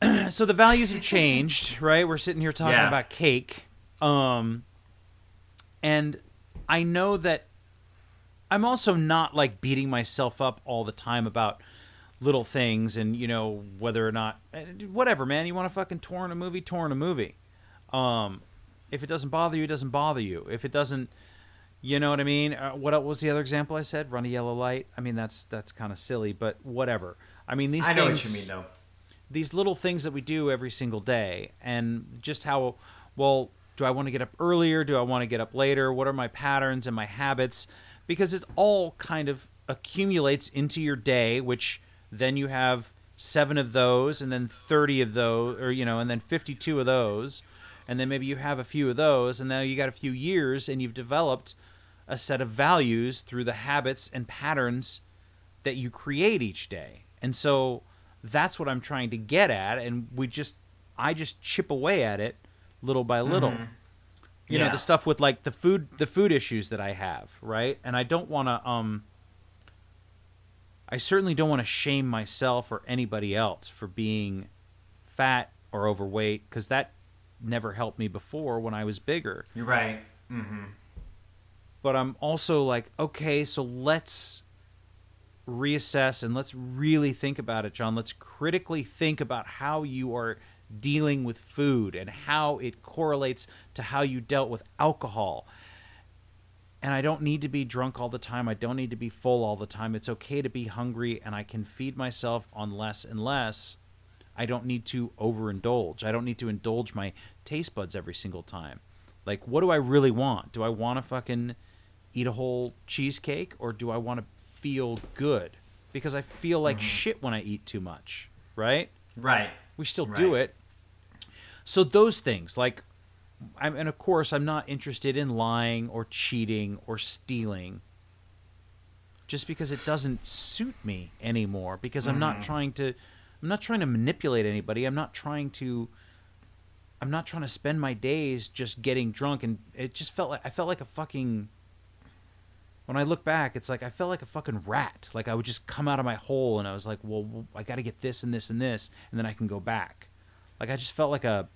so the values have changed right? We're sitting here talking Yeah. about cake. Um and i know that i'm also not like beating myself up all the time about little things and you know whether or not eh, whatever man you want to fucking tour in a movie tour in a movie. Um if it doesn't bother you it doesn't bother you. If it doesn't you know what i mean? Uh, what was the other example i said? Run a yellow light? I mean that's that's kind of silly but whatever. I mean these I know things what you mean, though. these little things that we do every single day and just how well do i want to get up earlier? Do i want to get up later? What are my patterns and my habits? Because it all kind of accumulates into your day which then you have seven of those and then 30 of those or you know and then 52 of those and then maybe you have a few of those, and now you got a few years, and you've developed a set of values through the habits and patterns that you create each day. And so that's what I'm trying to get at, and we just I just chip away at it little by little. Mm-hmm. You know, the stuff with like the food the food issues that I have, right? And I don't want to um I certainly don't want to shame myself or anybody else for being fat or overweight cuz that never helped me before when I was bigger. You're right. Mm-hmm. But I'm also like, okay, so let's reassess and let's really think about it, John. Let's critically think about how you are dealing with food and how it correlates to how you dealt with alcohol. And I don't need to be drunk all the time. I don't need to be full all the time. It's okay to be hungry and I can feed myself on less and less. I don't need to overindulge. I don't need to indulge my taste buds every single time. Like, what do I really want? Do I want to fucking eat a whole cheesecake or do I want to feel good? Because I feel like mm-hmm. shit when I eat too much, right? Right. We still do it. So those things, like, I'm, and of course, I'm not interested in lying or cheating or stealing, just because it doesn't suit me anymore. Because I'm not mm. trying to, I'm not trying to manipulate anybody. I'm not trying to, I'm not trying to spend my days just getting drunk. And it just felt like I felt like a fucking. When I look back, it's like I felt like a fucking rat. Like I would just come out of my hole, and I was like, "Well, I got to get this and this and this, and then I can go back." Like I just felt like a,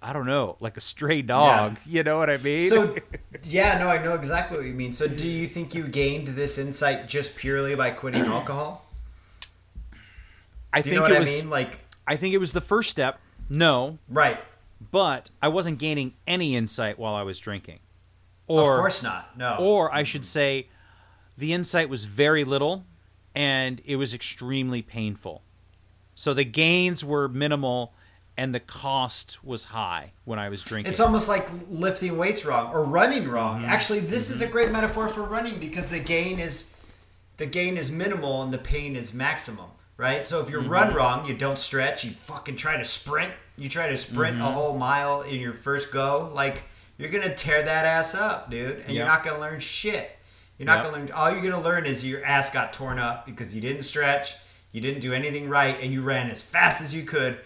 I don't know, like a stray dog. You know what I mean? So, yeah, no, I know exactly what you mean. So, do you think you gained this insight just purely by quitting alcohol? I think know what it I was. mean? Like, I think it was the first step. No, right. but I wasn't gaining any insight while I was drinking. Or, of course not. No. Or I should say, the insight was very little, and it was extremely painful. So the gains were minimal, and the cost was high when I was drinking. It's almost like lifting weights wrong or running wrong. Mm-hmm. Actually, this is a great metaphor for running because the gain is the gain is minimal and the pain is maximum, right? So if you Mm-hmm. run wrong, you don't stretch, you fucking try to sprint, you try to sprint Mm-hmm. a whole mile in your first go, like you're going to tear that ass up, dude, and you're not going to learn shit. You're not Yep. going to learn all you're going to learn is your ass got torn up because you didn't stretch, you didn't do anything right and you ran as fast as you could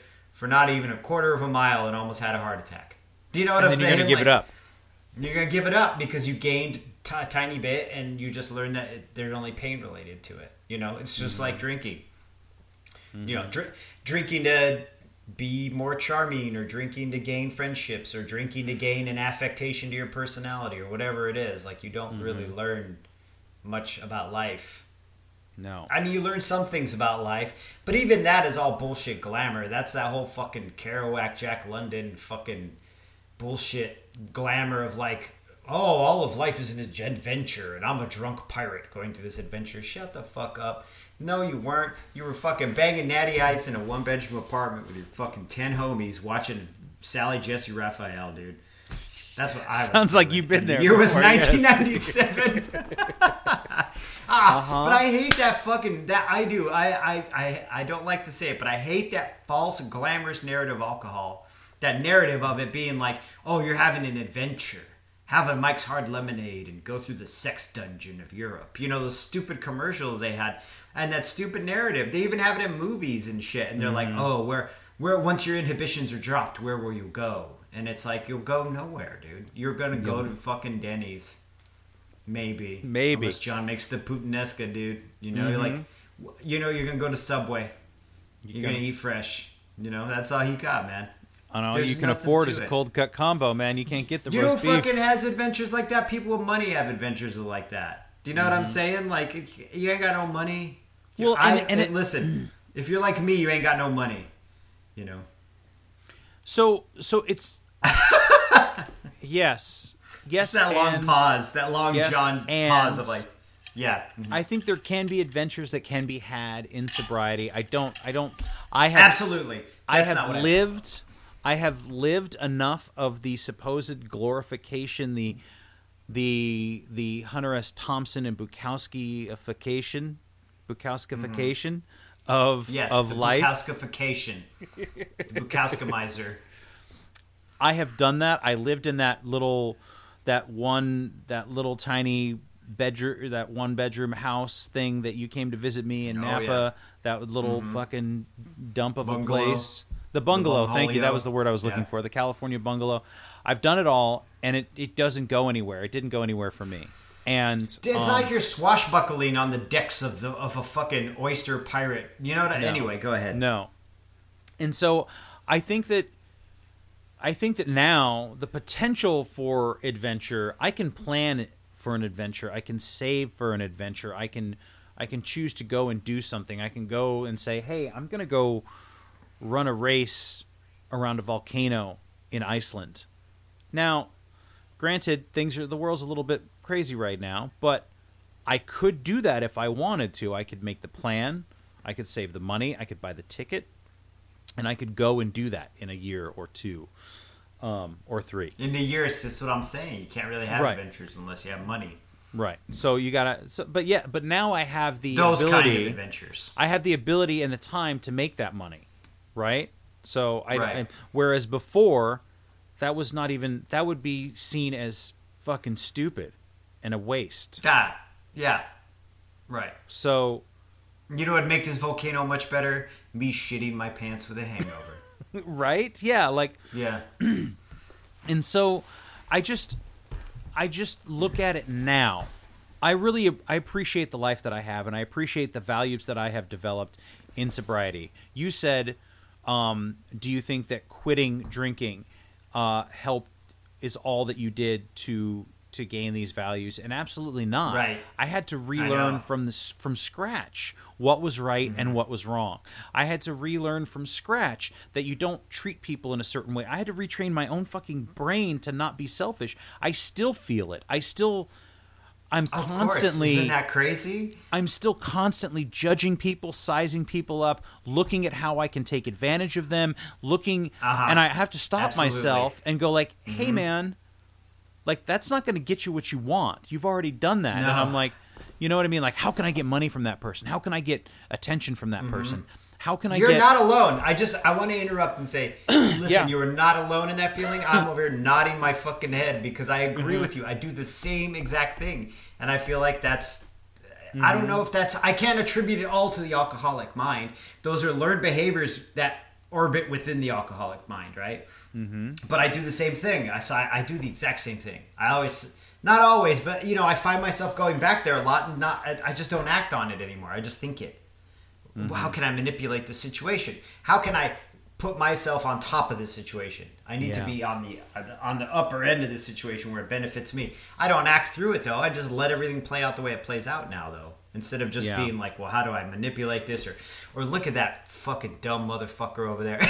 for not even a quarter of a mile and almost had a heart attack. Do you know what and I'm then you're saying? gonna give it up. You're gonna give it up because you gained t- a tiny bit, and you just learned that it, there's only pain related to it. You know, it's just Mm-hmm. like drinking. You know, dr- drinking to be more charming, or drinking to gain friendships, or drinking to gain an affectation to your personality, or whatever it is. Like you don't really Mm-hmm. learn much about life. No. I mean, you learn some things about life, but even that is all bullshit glamour. That's that whole fucking Kerouac, Jack London, fucking bullshit glamour of like, oh, all of life is an adventure, and I'm a drunk pirate going through this adventure. Shut the fuck up. No, you weren't. You were fucking banging natty ice in a one bedroom apartment with your fucking ten homies watching Sally Jessy Raphael, dude. That's what I was Sounds like you've been there The year was before, yes. 1997. Ah, Uh-huh. But I hate that fucking that I do. I, I I I don't like to say it, but I hate that false glamorous narrative of alcohol. That narrative of it being like, oh, you're having an adventure. Have a Mike's Hard Lemonade and go through the sex dungeon of Europe. You know those stupid commercials they had, and that stupid narrative. They even have it in movies and shit. And they're like, Mm-hmm. oh, where where once your inhibitions are dropped, where will you go? And it's like you'll go nowhere, dude. You're gonna go to fucking Denny's. Maybe. Maybe. Unless John makes the Puttanesca, dude. You know, you're like, you know, you're gonna go to Subway. You're gonna gonna- eat fresh. You know, that's all he got, man. I know There's you can afford is a cold cut combo, man. You can't get the You roast beef. fucking has adventures like that. People with money have adventures like that. Do you know what I'm saying? Like, you ain't got no money. Mm-hmm. Well, I, and- and it- listen, if you're like me, you ain't got no money. You know. So so it's yes yes that long and pause, that long yes, John pause of like, yeah. Mm-hmm. I think there can be adventures that can be had in sobriety. I don't I don't I have Absolutely. I That's have not what I- lived I have lived enough of the supposed glorification the the the Hunter S. Thompson and Bukowskyification Bukowskification mm-hmm. of Yes, of life. Bukowskification. Bukowskimizer. I have done that. I lived in that little, that one, that little tiny bedroom, that one bedroom house thing that you came to visit me in Oh, Napa. yeah. That little fucking dump of Bungalow. a place. The bungalow. thank you. That was the word I was looking Yeah. for. The California bungalow. I've done it all, and it, it doesn't go anywhere. It didn't go anywhere for me. And It's um, like you're swashbuckling on the decks of the of a fucking oyster pirate. You know what? I, No. Anyway, go ahead. No. And so I think that I think that now the potential for adventure, I can plan for an adventure. I can save for an adventure. I can I can choose to go and do something. I can go and say, "Hey, I'm going to go run a race around a volcano in Iceland." Now, granted, things are the world's a little bit crazy right now, but I could do that if I wanted to. I could make the plan. I could save the money. I could buy the ticket, and I could go and do that in a year or two, um, or three. In the years, that's what I'm saying. You can't really have Right. adventures unless you have money. Right. So you gotta. So, but yeah. But now I have the Those ability. kind of adventures. I have the ability and the time to make that money, right? So I, Right. I- whereas before, that was not even that would be seen as fucking stupid and a waste. That, yeah, right. So You know what'd make this volcano much better? Me shitting my pants with a hangover. right, yeah, like yeah. and so I just I just look at it now. I really I appreciate the life that I have and I appreciate the values that I have developed in sobriety. You said um, do you think that quitting drinking uh, helped is all that you did to to gain these values and absolutely not Right. i had to relearn from this from scratch what was right Mm-hmm. and what was wrong i had to relearn from scratch that you don't treat people in a certain way i had to retrain my own fucking brain to not be selfish i still feel it i still i'm constantly. Isn't that crazy? I'm still constantly judging people, sizing people up, looking at how I can take advantage of them, looking Uh-huh. and I have to stop Absolutely. Mm-hmm. myself and go like, "Hey man, like that's not going to get you what you want. You've already done that." And I'm like, "You know what I mean? Like how can I get money from that person? How can I get attention from that person? How can I Mm-hmm. You're get not alone. I just I want to interrupt and say, listen, Yeah. you are not alone in that feeling. I'm over here nodding my fucking head because I agree Mm-hmm. with you. I do the same exact thing, and I feel like that's. I Mm-hmm. don't know if that's. I can't attribute it all to the alcoholic mind. Those are learned behaviors that orbit within the alcoholic mind, right? Mm-hmm. But I do the same thing. I. I do the exact same thing. I always, not always, but you know, I find myself going back there a lot, and not. I, I just don't act on it anymore. I just think it. Mm-hmm. How can I manipulate the situation? How can I put myself on top of this situation? I need to be on the on the upper end of this situation where it benefits me. I don't act through it though. I just let everything play out the way it plays out now though. Instead of just Yeah. being like, well, how do I manipulate this or or look at that fucking dumb motherfucker over there.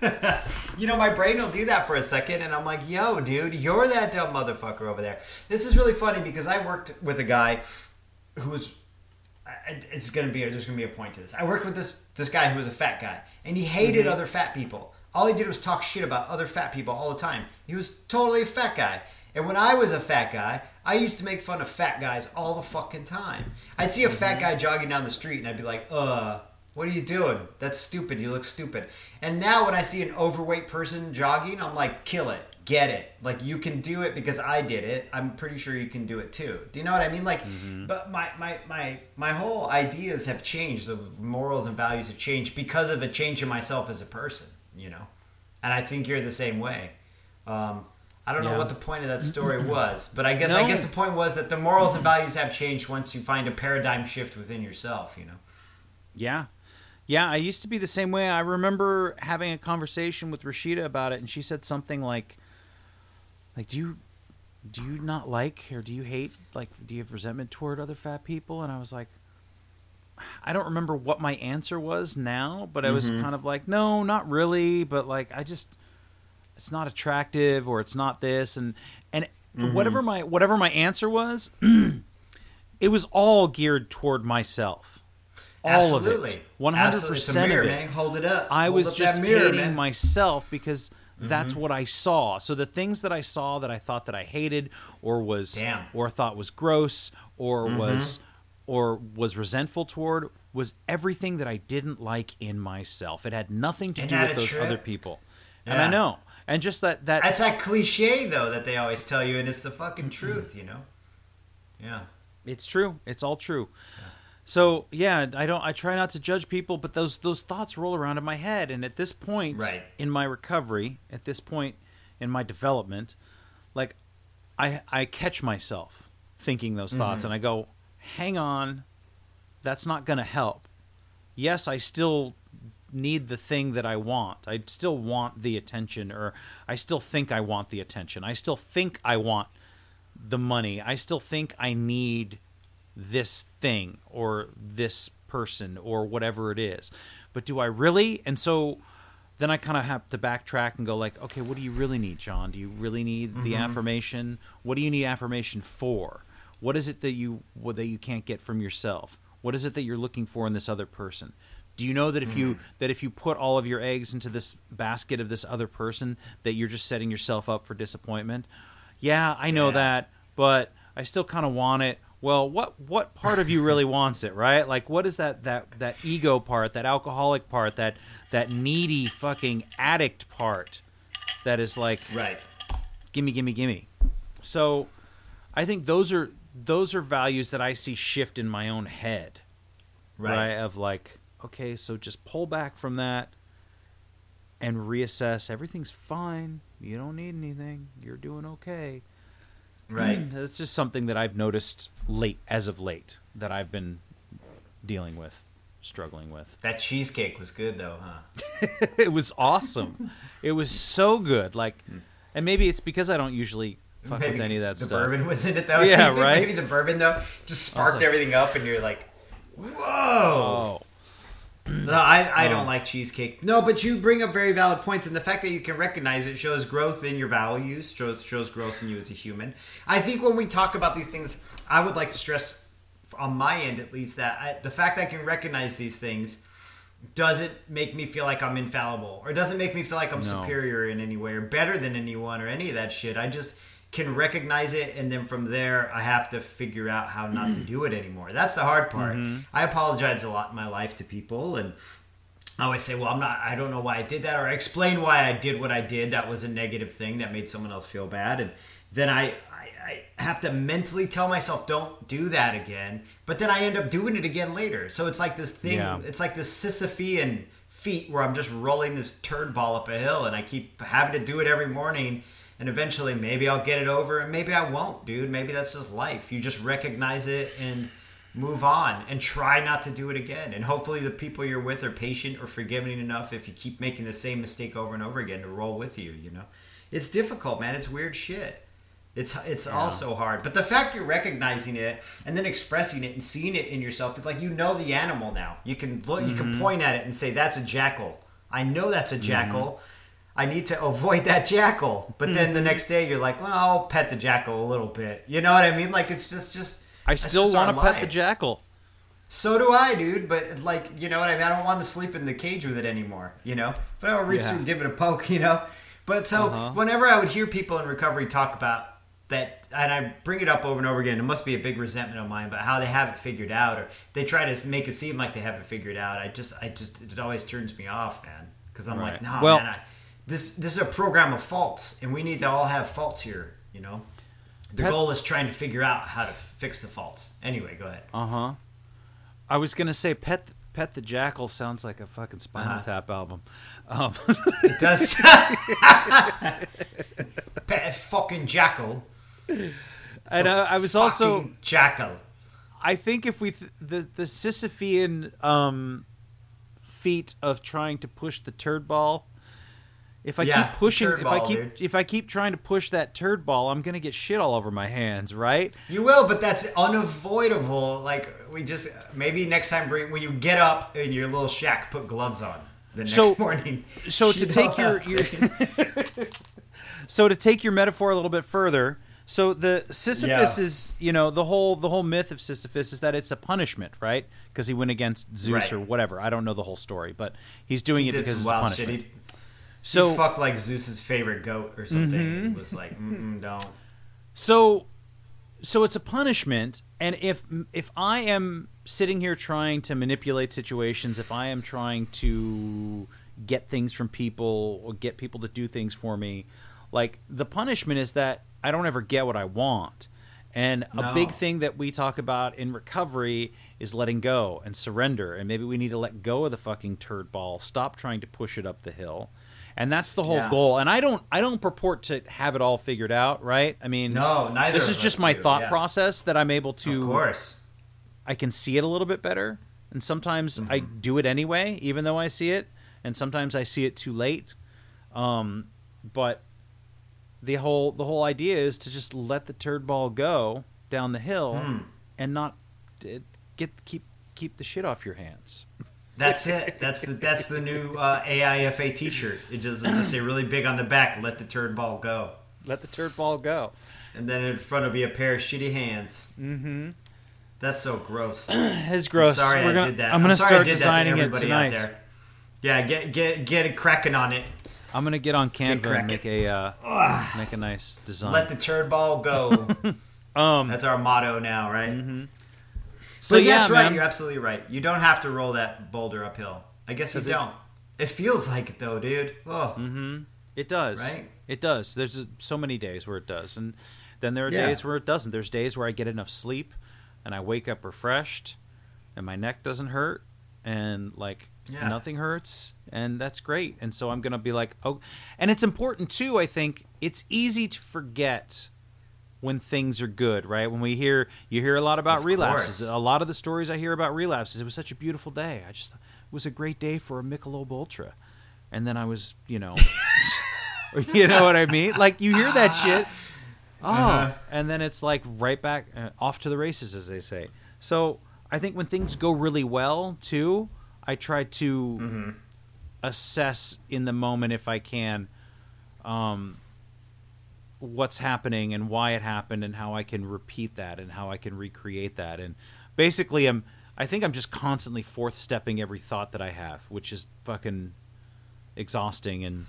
you know, my brain will do that for a second and I'm like, yo, dude, you're that dumb motherfucker over there. This is really funny because I worked with a guy who was it's gonna be there's gonna be a point to this. I worked with this this guy who was a fat guy, and he hated mm-hmm. other fat people. All he did was talk shit about other fat people all the time. He was totally a fat guy. And when I was a fat guy, I used to make fun of fat guys all the fucking time. I'd see a fat guy jogging down the street, and I'd be like, "Uh, what are you doing? That's stupid. You look stupid." And now when I see an overweight person jogging, I'm like, "Kill it." Get it. Like you can do it because I did it. I'm pretty sure you can do it too. Do you know what I mean? Like but my, my my my whole ideas have changed. The morals and values have changed because of a change in myself as a person, you know. And I think you're the same way. Um, I don't know what the point of that story was, but I guess I guess the point was that the morals and values have changed once you find a paradigm shift within yourself, you know. Yeah. Yeah, I used to be the same way. I remember having a conversation with Rashida about it and she said something like like do you do you not like or do you hate like do you have resentment toward other fat people? And I was like I don't remember what my answer was now, but I was mm-hmm. kind of like, no, not really, but like I just it's not attractive or it's not this and and whatever my whatever my answer was, it was all geared toward myself. All of Absolutely. it. 100% Absolutely. It's a mirror, of it. man. Hold it up. I Hold was up just mirror, hating man. myself because that's Mm-hmm. what I saw. So the things that I saw that I thought that I hated or was Damn. Mm-hmm. or thought was gross or was or was resentful toward was everything that I didn't like in myself. It had nothing to Isn't do with those trip? other people. And I know. And just that that That's that cliche though that they always tell you, and it's the fucking truth, you know. Yeah. It's true. It's all true. So yeah, I don't. I try not to judge people, but those those thoughts roll around in my head, and at this point Right. in my recovery, at this point in my development, like I I catch myself thinking those mm-hmm. thoughts, and I go, "Hang on, that's not going to help." Yes, I still need the thing that I want. I still want the attention, or I still think I want the attention. I still think I want the money. I still think I need this thing or this person or whatever it is. But do I really? And so then I kind of have to backtrack and go like, okay, what do you really need, John? Do you really need the mm-hmm. affirmation? What do you need affirmation for? What is it that you what, that you can't get from yourself? What is it that you're looking for in this other person? Do you know that if you mm. that if you put all of your eggs into this basket of this other person that you're just setting yourself up for disappointment? Yeah, I know Yeah. that, but I still kind of want it. Well, what what part of you really wants it, right? Like what is that that that ego part, that alcoholic part, that that needy fucking addict part that is like Right. gimme gimme gimme. So I think those are those are values that I see shift in my own head. Right. right? Of like, okay, so just pull back from that and reassess. Everything's fine. You don't need anything. You're doing okay. Right. That's just something that I've noticed late, as of late, that I've been dealing with, struggling with. That cheesecake was good though, huh? it was awesome. it was so good. Like, hmm. and maybe it's because I don't usually fuck with any of that stuff. the bourbon was in it though. Yeah, Do you think right? Maybe the bourbon though just sparked like- everything up, and you're like, "Whoa!" Oh, No, I, I Oh. don't like cheesecake. No, but you bring up very valid points, and the fact that you can recognize it shows growth in your values, shows shows growth in you as a human. I think when we talk about these things, I would like to stress, on my end at least, that I, the fact that I can recognize these things doesn't make me feel like I'm infallible, or doesn't make me feel like I'm No. superior in any way, or better than anyone, or any of that shit. I just can recognize it, and then from there, I have to figure out how not to do it anymore. That's the hard part. Mm-hmm. I apologize a lot in my life to people, and I always say, well, I'm not, I don't know why I did that, or I explain why I did what I did. That was a negative thing that made someone else feel bad. And then I, I, I have to mentally tell myself, don't do that again. But then I end up doing it again later. So it's like this thing, Yeah. it's like this Sisyphean feat where I'm just rolling this turd ball up a hill and I keep having to do it every morning. And eventually, maybe I'll get it over, and maybe I won't, dude. Maybe that's just life. You just recognize it and move on and try not to do it again. And hopefully, the people you're with are patient or forgiving enough if you keep making the same mistake over and over again to roll with you. You know, it's difficult, man. It's weird shit. It's it's also hard. But the fact you're recognizing it and then expressing it and seeing it in yourself, it's like you know the animal now. You can look, you can mm-hmm. point at it and say, "That's a jackal." I know that's a mm-hmm. jackal. I need to avoid that jackal. But then the next day, you're like, "Well, I'll pet the jackal a little bit." You know what I mean? Like it's just just. I still want to pet the jackal. So do I, dude. But like, you know what I mean? I don't want to sleep in the cage with it anymore. You know, but I'll reach Yeah. through and give it a poke. You know, but so Uh-huh. whenever I would hear people in recovery talk about that, and I bring it up over and over again, it must be a big resentment of mine, but how they have it figured out, or they try to make it seem like they have it figured out. I just, I just, it always turns me off, man. Because I'm like, Right. no, Well- man, I, this, this is a program of faults, and we need to all have faults here. You know, the Pet- goal is trying to figure out how to fix the faults. Anyway, go ahead. Uh huh. I was gonna say pet pet the jackal sounds like a fucking Spinal Uh-huh. Tap album. Um, It does. Pet a fucking jackal. and uh, I was also jackal. I think if we th- the the Sisyphean um, feat of trying to push the turd ball. If I Yeah, keep pushing, if I keep dude. if I keep trying to push that turd ball, I'm gonna get shit all over my hands, right? You will, but that's unavoidable. Like we just maybe next time bring when you get up in your little shack, put gloves on the next So- morning. so to take your- your- so to take your metaphor a little bit further so the sisyphus Yeah. is you know the whole the whole myth of sisyphus is that it's a punishment right because he went against zeus Right. or whatever i don't know the whole story but he's doing he it because it's a punishment shit. So fucked like Zeus's favorite goat or something. Mm-hmm. was like, Mm-mm, don't. so so it's a punishment and if if i am sitting here trying to manipulate situations if i am trying to get things from people or get people to do things for me. Like the punishment is that I don't ever get what I want. And a No. big thing that we talk about in recovery is letting go and surrender. And maybe we need to let go of the fucking turd ball, stop trying to push it up the hill. And that's the whole Yeah. goal. And I don't I don't purport to have it all figured out, right? I mean, No, neither This is us just my do, thought yeah. process that I'm able to Of course. I can see it a little bit better, and sometimes I Mm-hmm. do it anyway, even though I see it, and sometimes I see it too late. Um, but the whole the whole idea is to just let the turd ball go down the hill Hmm. and not get keep keep the shit off your hands. That's it. That's the that's the new uh, AIFA T-shirt. It just, it just say really big on the back. Let the turd ball go, Let the turd ball go. and then in front will be a pair of shitty hands. Mm-hmm. That's so gross. It's gross. Sorry We're I gonna, did that. I'm gonna sorry I start did that to designing it tonight. Yeah, get get get it cracking on it. I'm gonna get on Canva cracking. and make a uh, make a nice design. Let the turd ball go. um, That's our motto now, right? So but yeah, that's right. man. You're absolutely right. You don't have to roll that boulder uphill. I guess you don't. It feels like it though, dude. Oh, Mm-hmm. It does. Right? It does. There's so many days where it does, and then there are Yeah. days where it doesn't. There's days where I get enough sleep, and I wake up refreshed, and my neck doesn't hurt, and like Yeah. nothing hurts, and that's great. And so I'm gonna be like, oh, and it's important too. I think it's easy to forget when things are good, right? When we hear you hear a lot about Of relapses. course. A lot of the stories I hear about relapses, it was such a beautiful day. I just it was a great day for a Michelob Ultra, and then I was, you know, you know what I mean? Like you hear that shit, oh, Uh-huh. and then it's like right back uh, off to the races, as they say. So I think when things go really well too, I try to Mm-hmm. assess in the moment if I can. Um, what's happening and why it happened and how I can repeat that and how I can recreate that and basically I'm I think I'm just constantly fourth stepping every thought that I have which is fucking exhausting and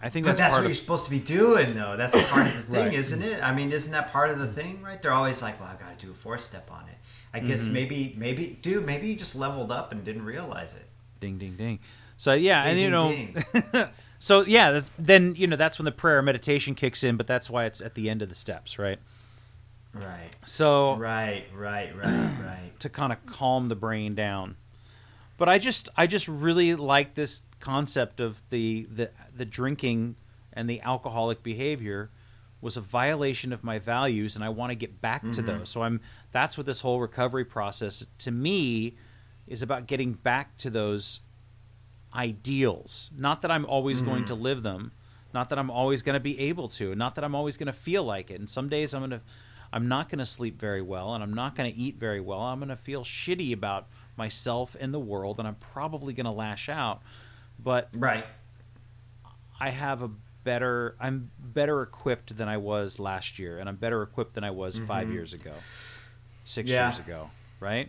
I think that's, that's, what of you're supposed to be doing, though. That's part of the thing, Right. isn't it? I mean, isn't that part of the thing, right? They're always like, "Well, I've got to do a four step on it." I guess Mm-hmm. maybe, maybe, dude, maybe you just leveled up and didn't realize it. ding ding ding so yeah and Ding, you know ding, so yeah then you know that's when the prayer meditation kicks in but that's why it's at the end of the steps right Right, so right, right, right, right. to kind of calm the brain down. But I just I just really like this concept of the the the drinking and the alcoholic behavior was a violation of my values and I want to get back to mm-hmm. those. So I'm that's what this whole recovery process to me is about getting back to those ideals. Not that I'm always going to mm. live them, not that I'm always going to be able to, not that I'm always going to feel like it. And some days I'm going to I'm not going to sleep very well and I'm not going to eat very well. I'm going to feel shitty about myself and the world and I'm probably going to lash out. But Right. I have a better I'm better equipped than I was last year and I'm better equipped than I was 5 mm-hmm. years ago. 6 Yeah. years ago, right?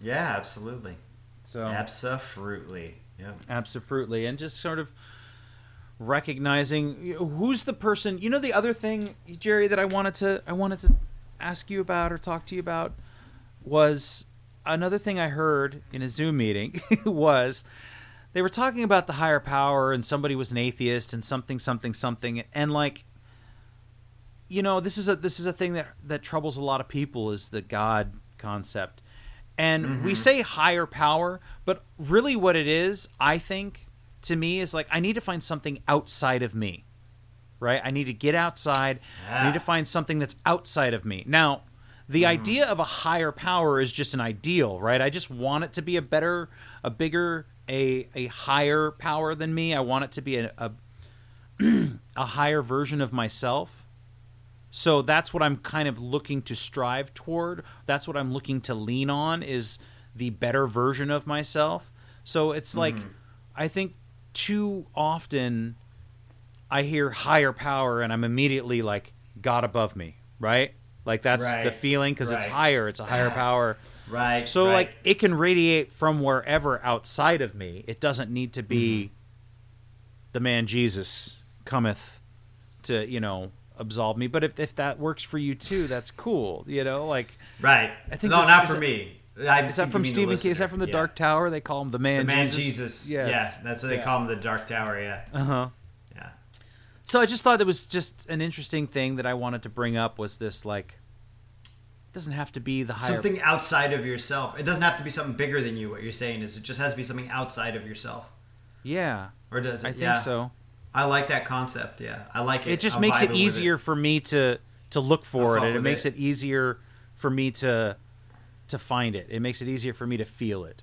Yeah, absolutely. So Absolutely. Yeah. Absolutely, and just sort of recognizing who's the person. You know, the other thing, Jerry, that I wanted to I wanted to ask you about or talk to you about was another thing I heard in a Zoom meeting was they were talking about the higher power and somebody was an atheist and something something something and like you know this is a this is a thing that that troubles a lot of people is the god concept and we mm-hmm. say higher power but really what it is i think to me is like i need to find something outside of me right? I need to get outside. I need to find something that's outside of me. Now the mm-hmm. idea of a higher power is just an ideal right? I just want it to be a better a bigger a a higher power than me. I want it to be a, a a higher version of myself so that's what I'm kind of looking to strive toward. That's what I'm looking to lean on is the better version of myself. So it's like I think too often I hear higher power and I'm immediately like God above me, right? Like that's the feeling because it's higher, it's a higher power. Right. So right. like it can radiate from wherever outside of me. It doesn't need to be Mm-hmm. the man Jesus cometh to, you know, absolve me. But if if that works for you too, that's cool. You know, like Right. I think no, this not for a- me. I Is that from Stephen King? Is that from the Yeah. Dark Tower? They call him the man. The man Jesus. Jesus. Yes. Yeah, that's what they Yeah. call him, the Dark Tower. Yeah. Uh huh. Yeah. So I just thought it was just an interesting thing that I wanted to bring up was this like it doesn't have to be the higher Something outside of yourself. It doesn't have to be something bigger than you. What you're saying is, it just has to be something outside of yourself. Yeah. Or does it? I think yeah. so. I like that concept. Yeah, I like it. It just I'm makes it easier for me to to look for it and it makes it. it easier for me to to find it. It makes it easier for me to feel it.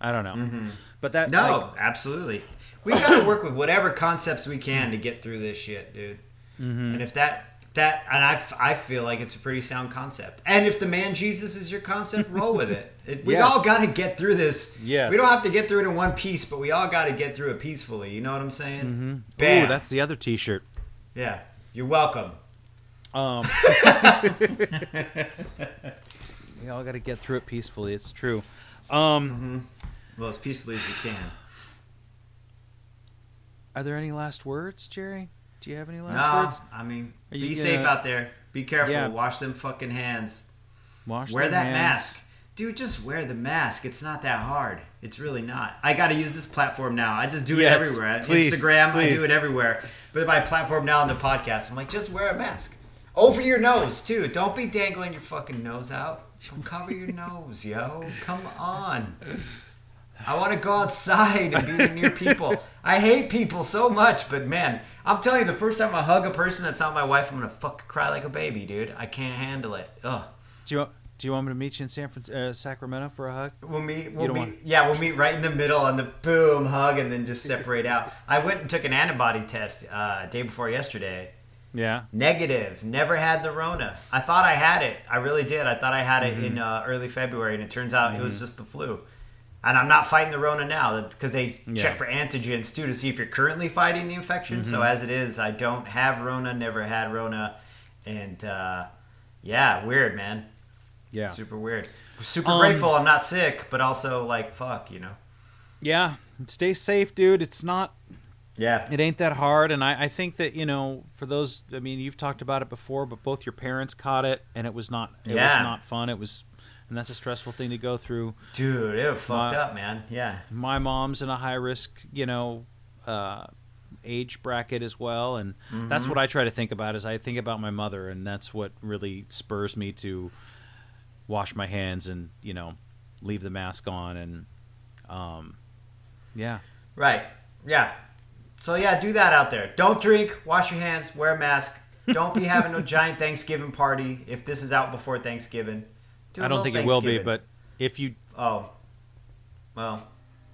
I don't know. But that No, like, absolutely. We got to work with whatever concepts we can to get through this shit, dude. Mm-hmm. And if that that and I, I feel like it's a pretty sound concept. And if the man Jesus is your concept, roll with it. it we Yes. all got to get through this. Yes. We don't have to get through it in one piece, but we all got to get through it peacefully. You know what I'm saying? Mm-hmm. Ooh, that's the other t-shirt. yeah. You're welcome. Um, we all got to get through it peacefully. It's true. Um, Well, as peacefully as we can. Are there any last words, Jerry? Do you have any last no, words? I mean, Are be gonna- safe out there. Be careful. Yeah. Wash them fucking hands. Wash wear that hands. mask dude just wear the mask it's not that hard it's really not i gotta use this platform now i just do it everywhere please, instagram i do it everywhere but my platform now on the podcast i'm like just wear a mask over your nose too don't be dangling your fucking nose out cover your nose yo come on I want to go outside and be near people. I hate people so much, but man, I'm telling you, the first time I hug a person that's not my wife, I'm gonna fucking cry like a baby, dude. I can't handle it. Ugh. Do you do you want me to meet you in San Fran- uh, Sacramento for a hug? We'll meet. We'll meet. want- Yeah, we'll meet right in the middle on the boom hug, and then just separate out. I went and took an antibody test uh, day before yesterday. Yeah. Negative. Never had the Rona. I thought I had it. I really did. I thought I had it Mm-hmm. in uh, early February, and it turns out it was just the flu. And I'm not fighting the Rona now because they Yeah. check for antigens too to see if you're currently fighting the infection. Mm-hmm. So as it is, I don't have Rona. Never had Rona, and uh, yeah, weird, man. Yeah. Super weird. Super Um, grateful I'm not sick, but also like fuck, you know. Yeah. Stay safe, dude. It's not Yeah. it ain't that hard and I, I think that you know for those i mean you've talked about it before but both your parents caught it and it was not it was not fun it was and that's a stressful thing to go through Dude, it was fucked up, man. Yeah. my mom's in a high risk you know uh, age bracket as well and that's Mm-hmm. what i try to think about is i think about my mother and that's what really spurs me to wash my hands and you know leave the mask on and um yeah Right. Yeah. So yeah, do that out there. Don't drink, wash your hands, wear a mask. Don't be having no giant Thanksgiving party if this is out before Thanksgiving. Do a i don't think it will be but if you Oh. Well,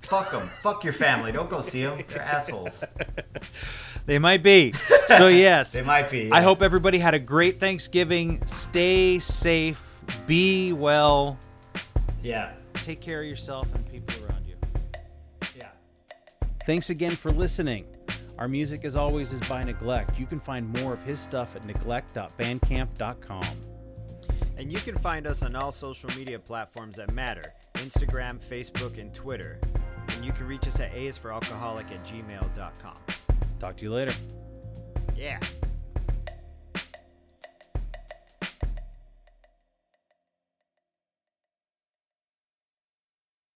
fuck them. fuck your family. Don't go see them. They're assholes. They might be. So yes, They might be. I hope everybody had a great Thanksgiving. Stay safe. Be well. Yeah. Take care of yourself and people around you. Yeah. Thanks again for listening. Our music, as always, is by Neglect. You can find more of his stuff at neglect.bandcamp.com. And you can find us on all social media platforms that matter Instagram, Facebook, and Twitter. And you can reach us at aisforalcoholic at gmail.com. Talk to you later. Yeah.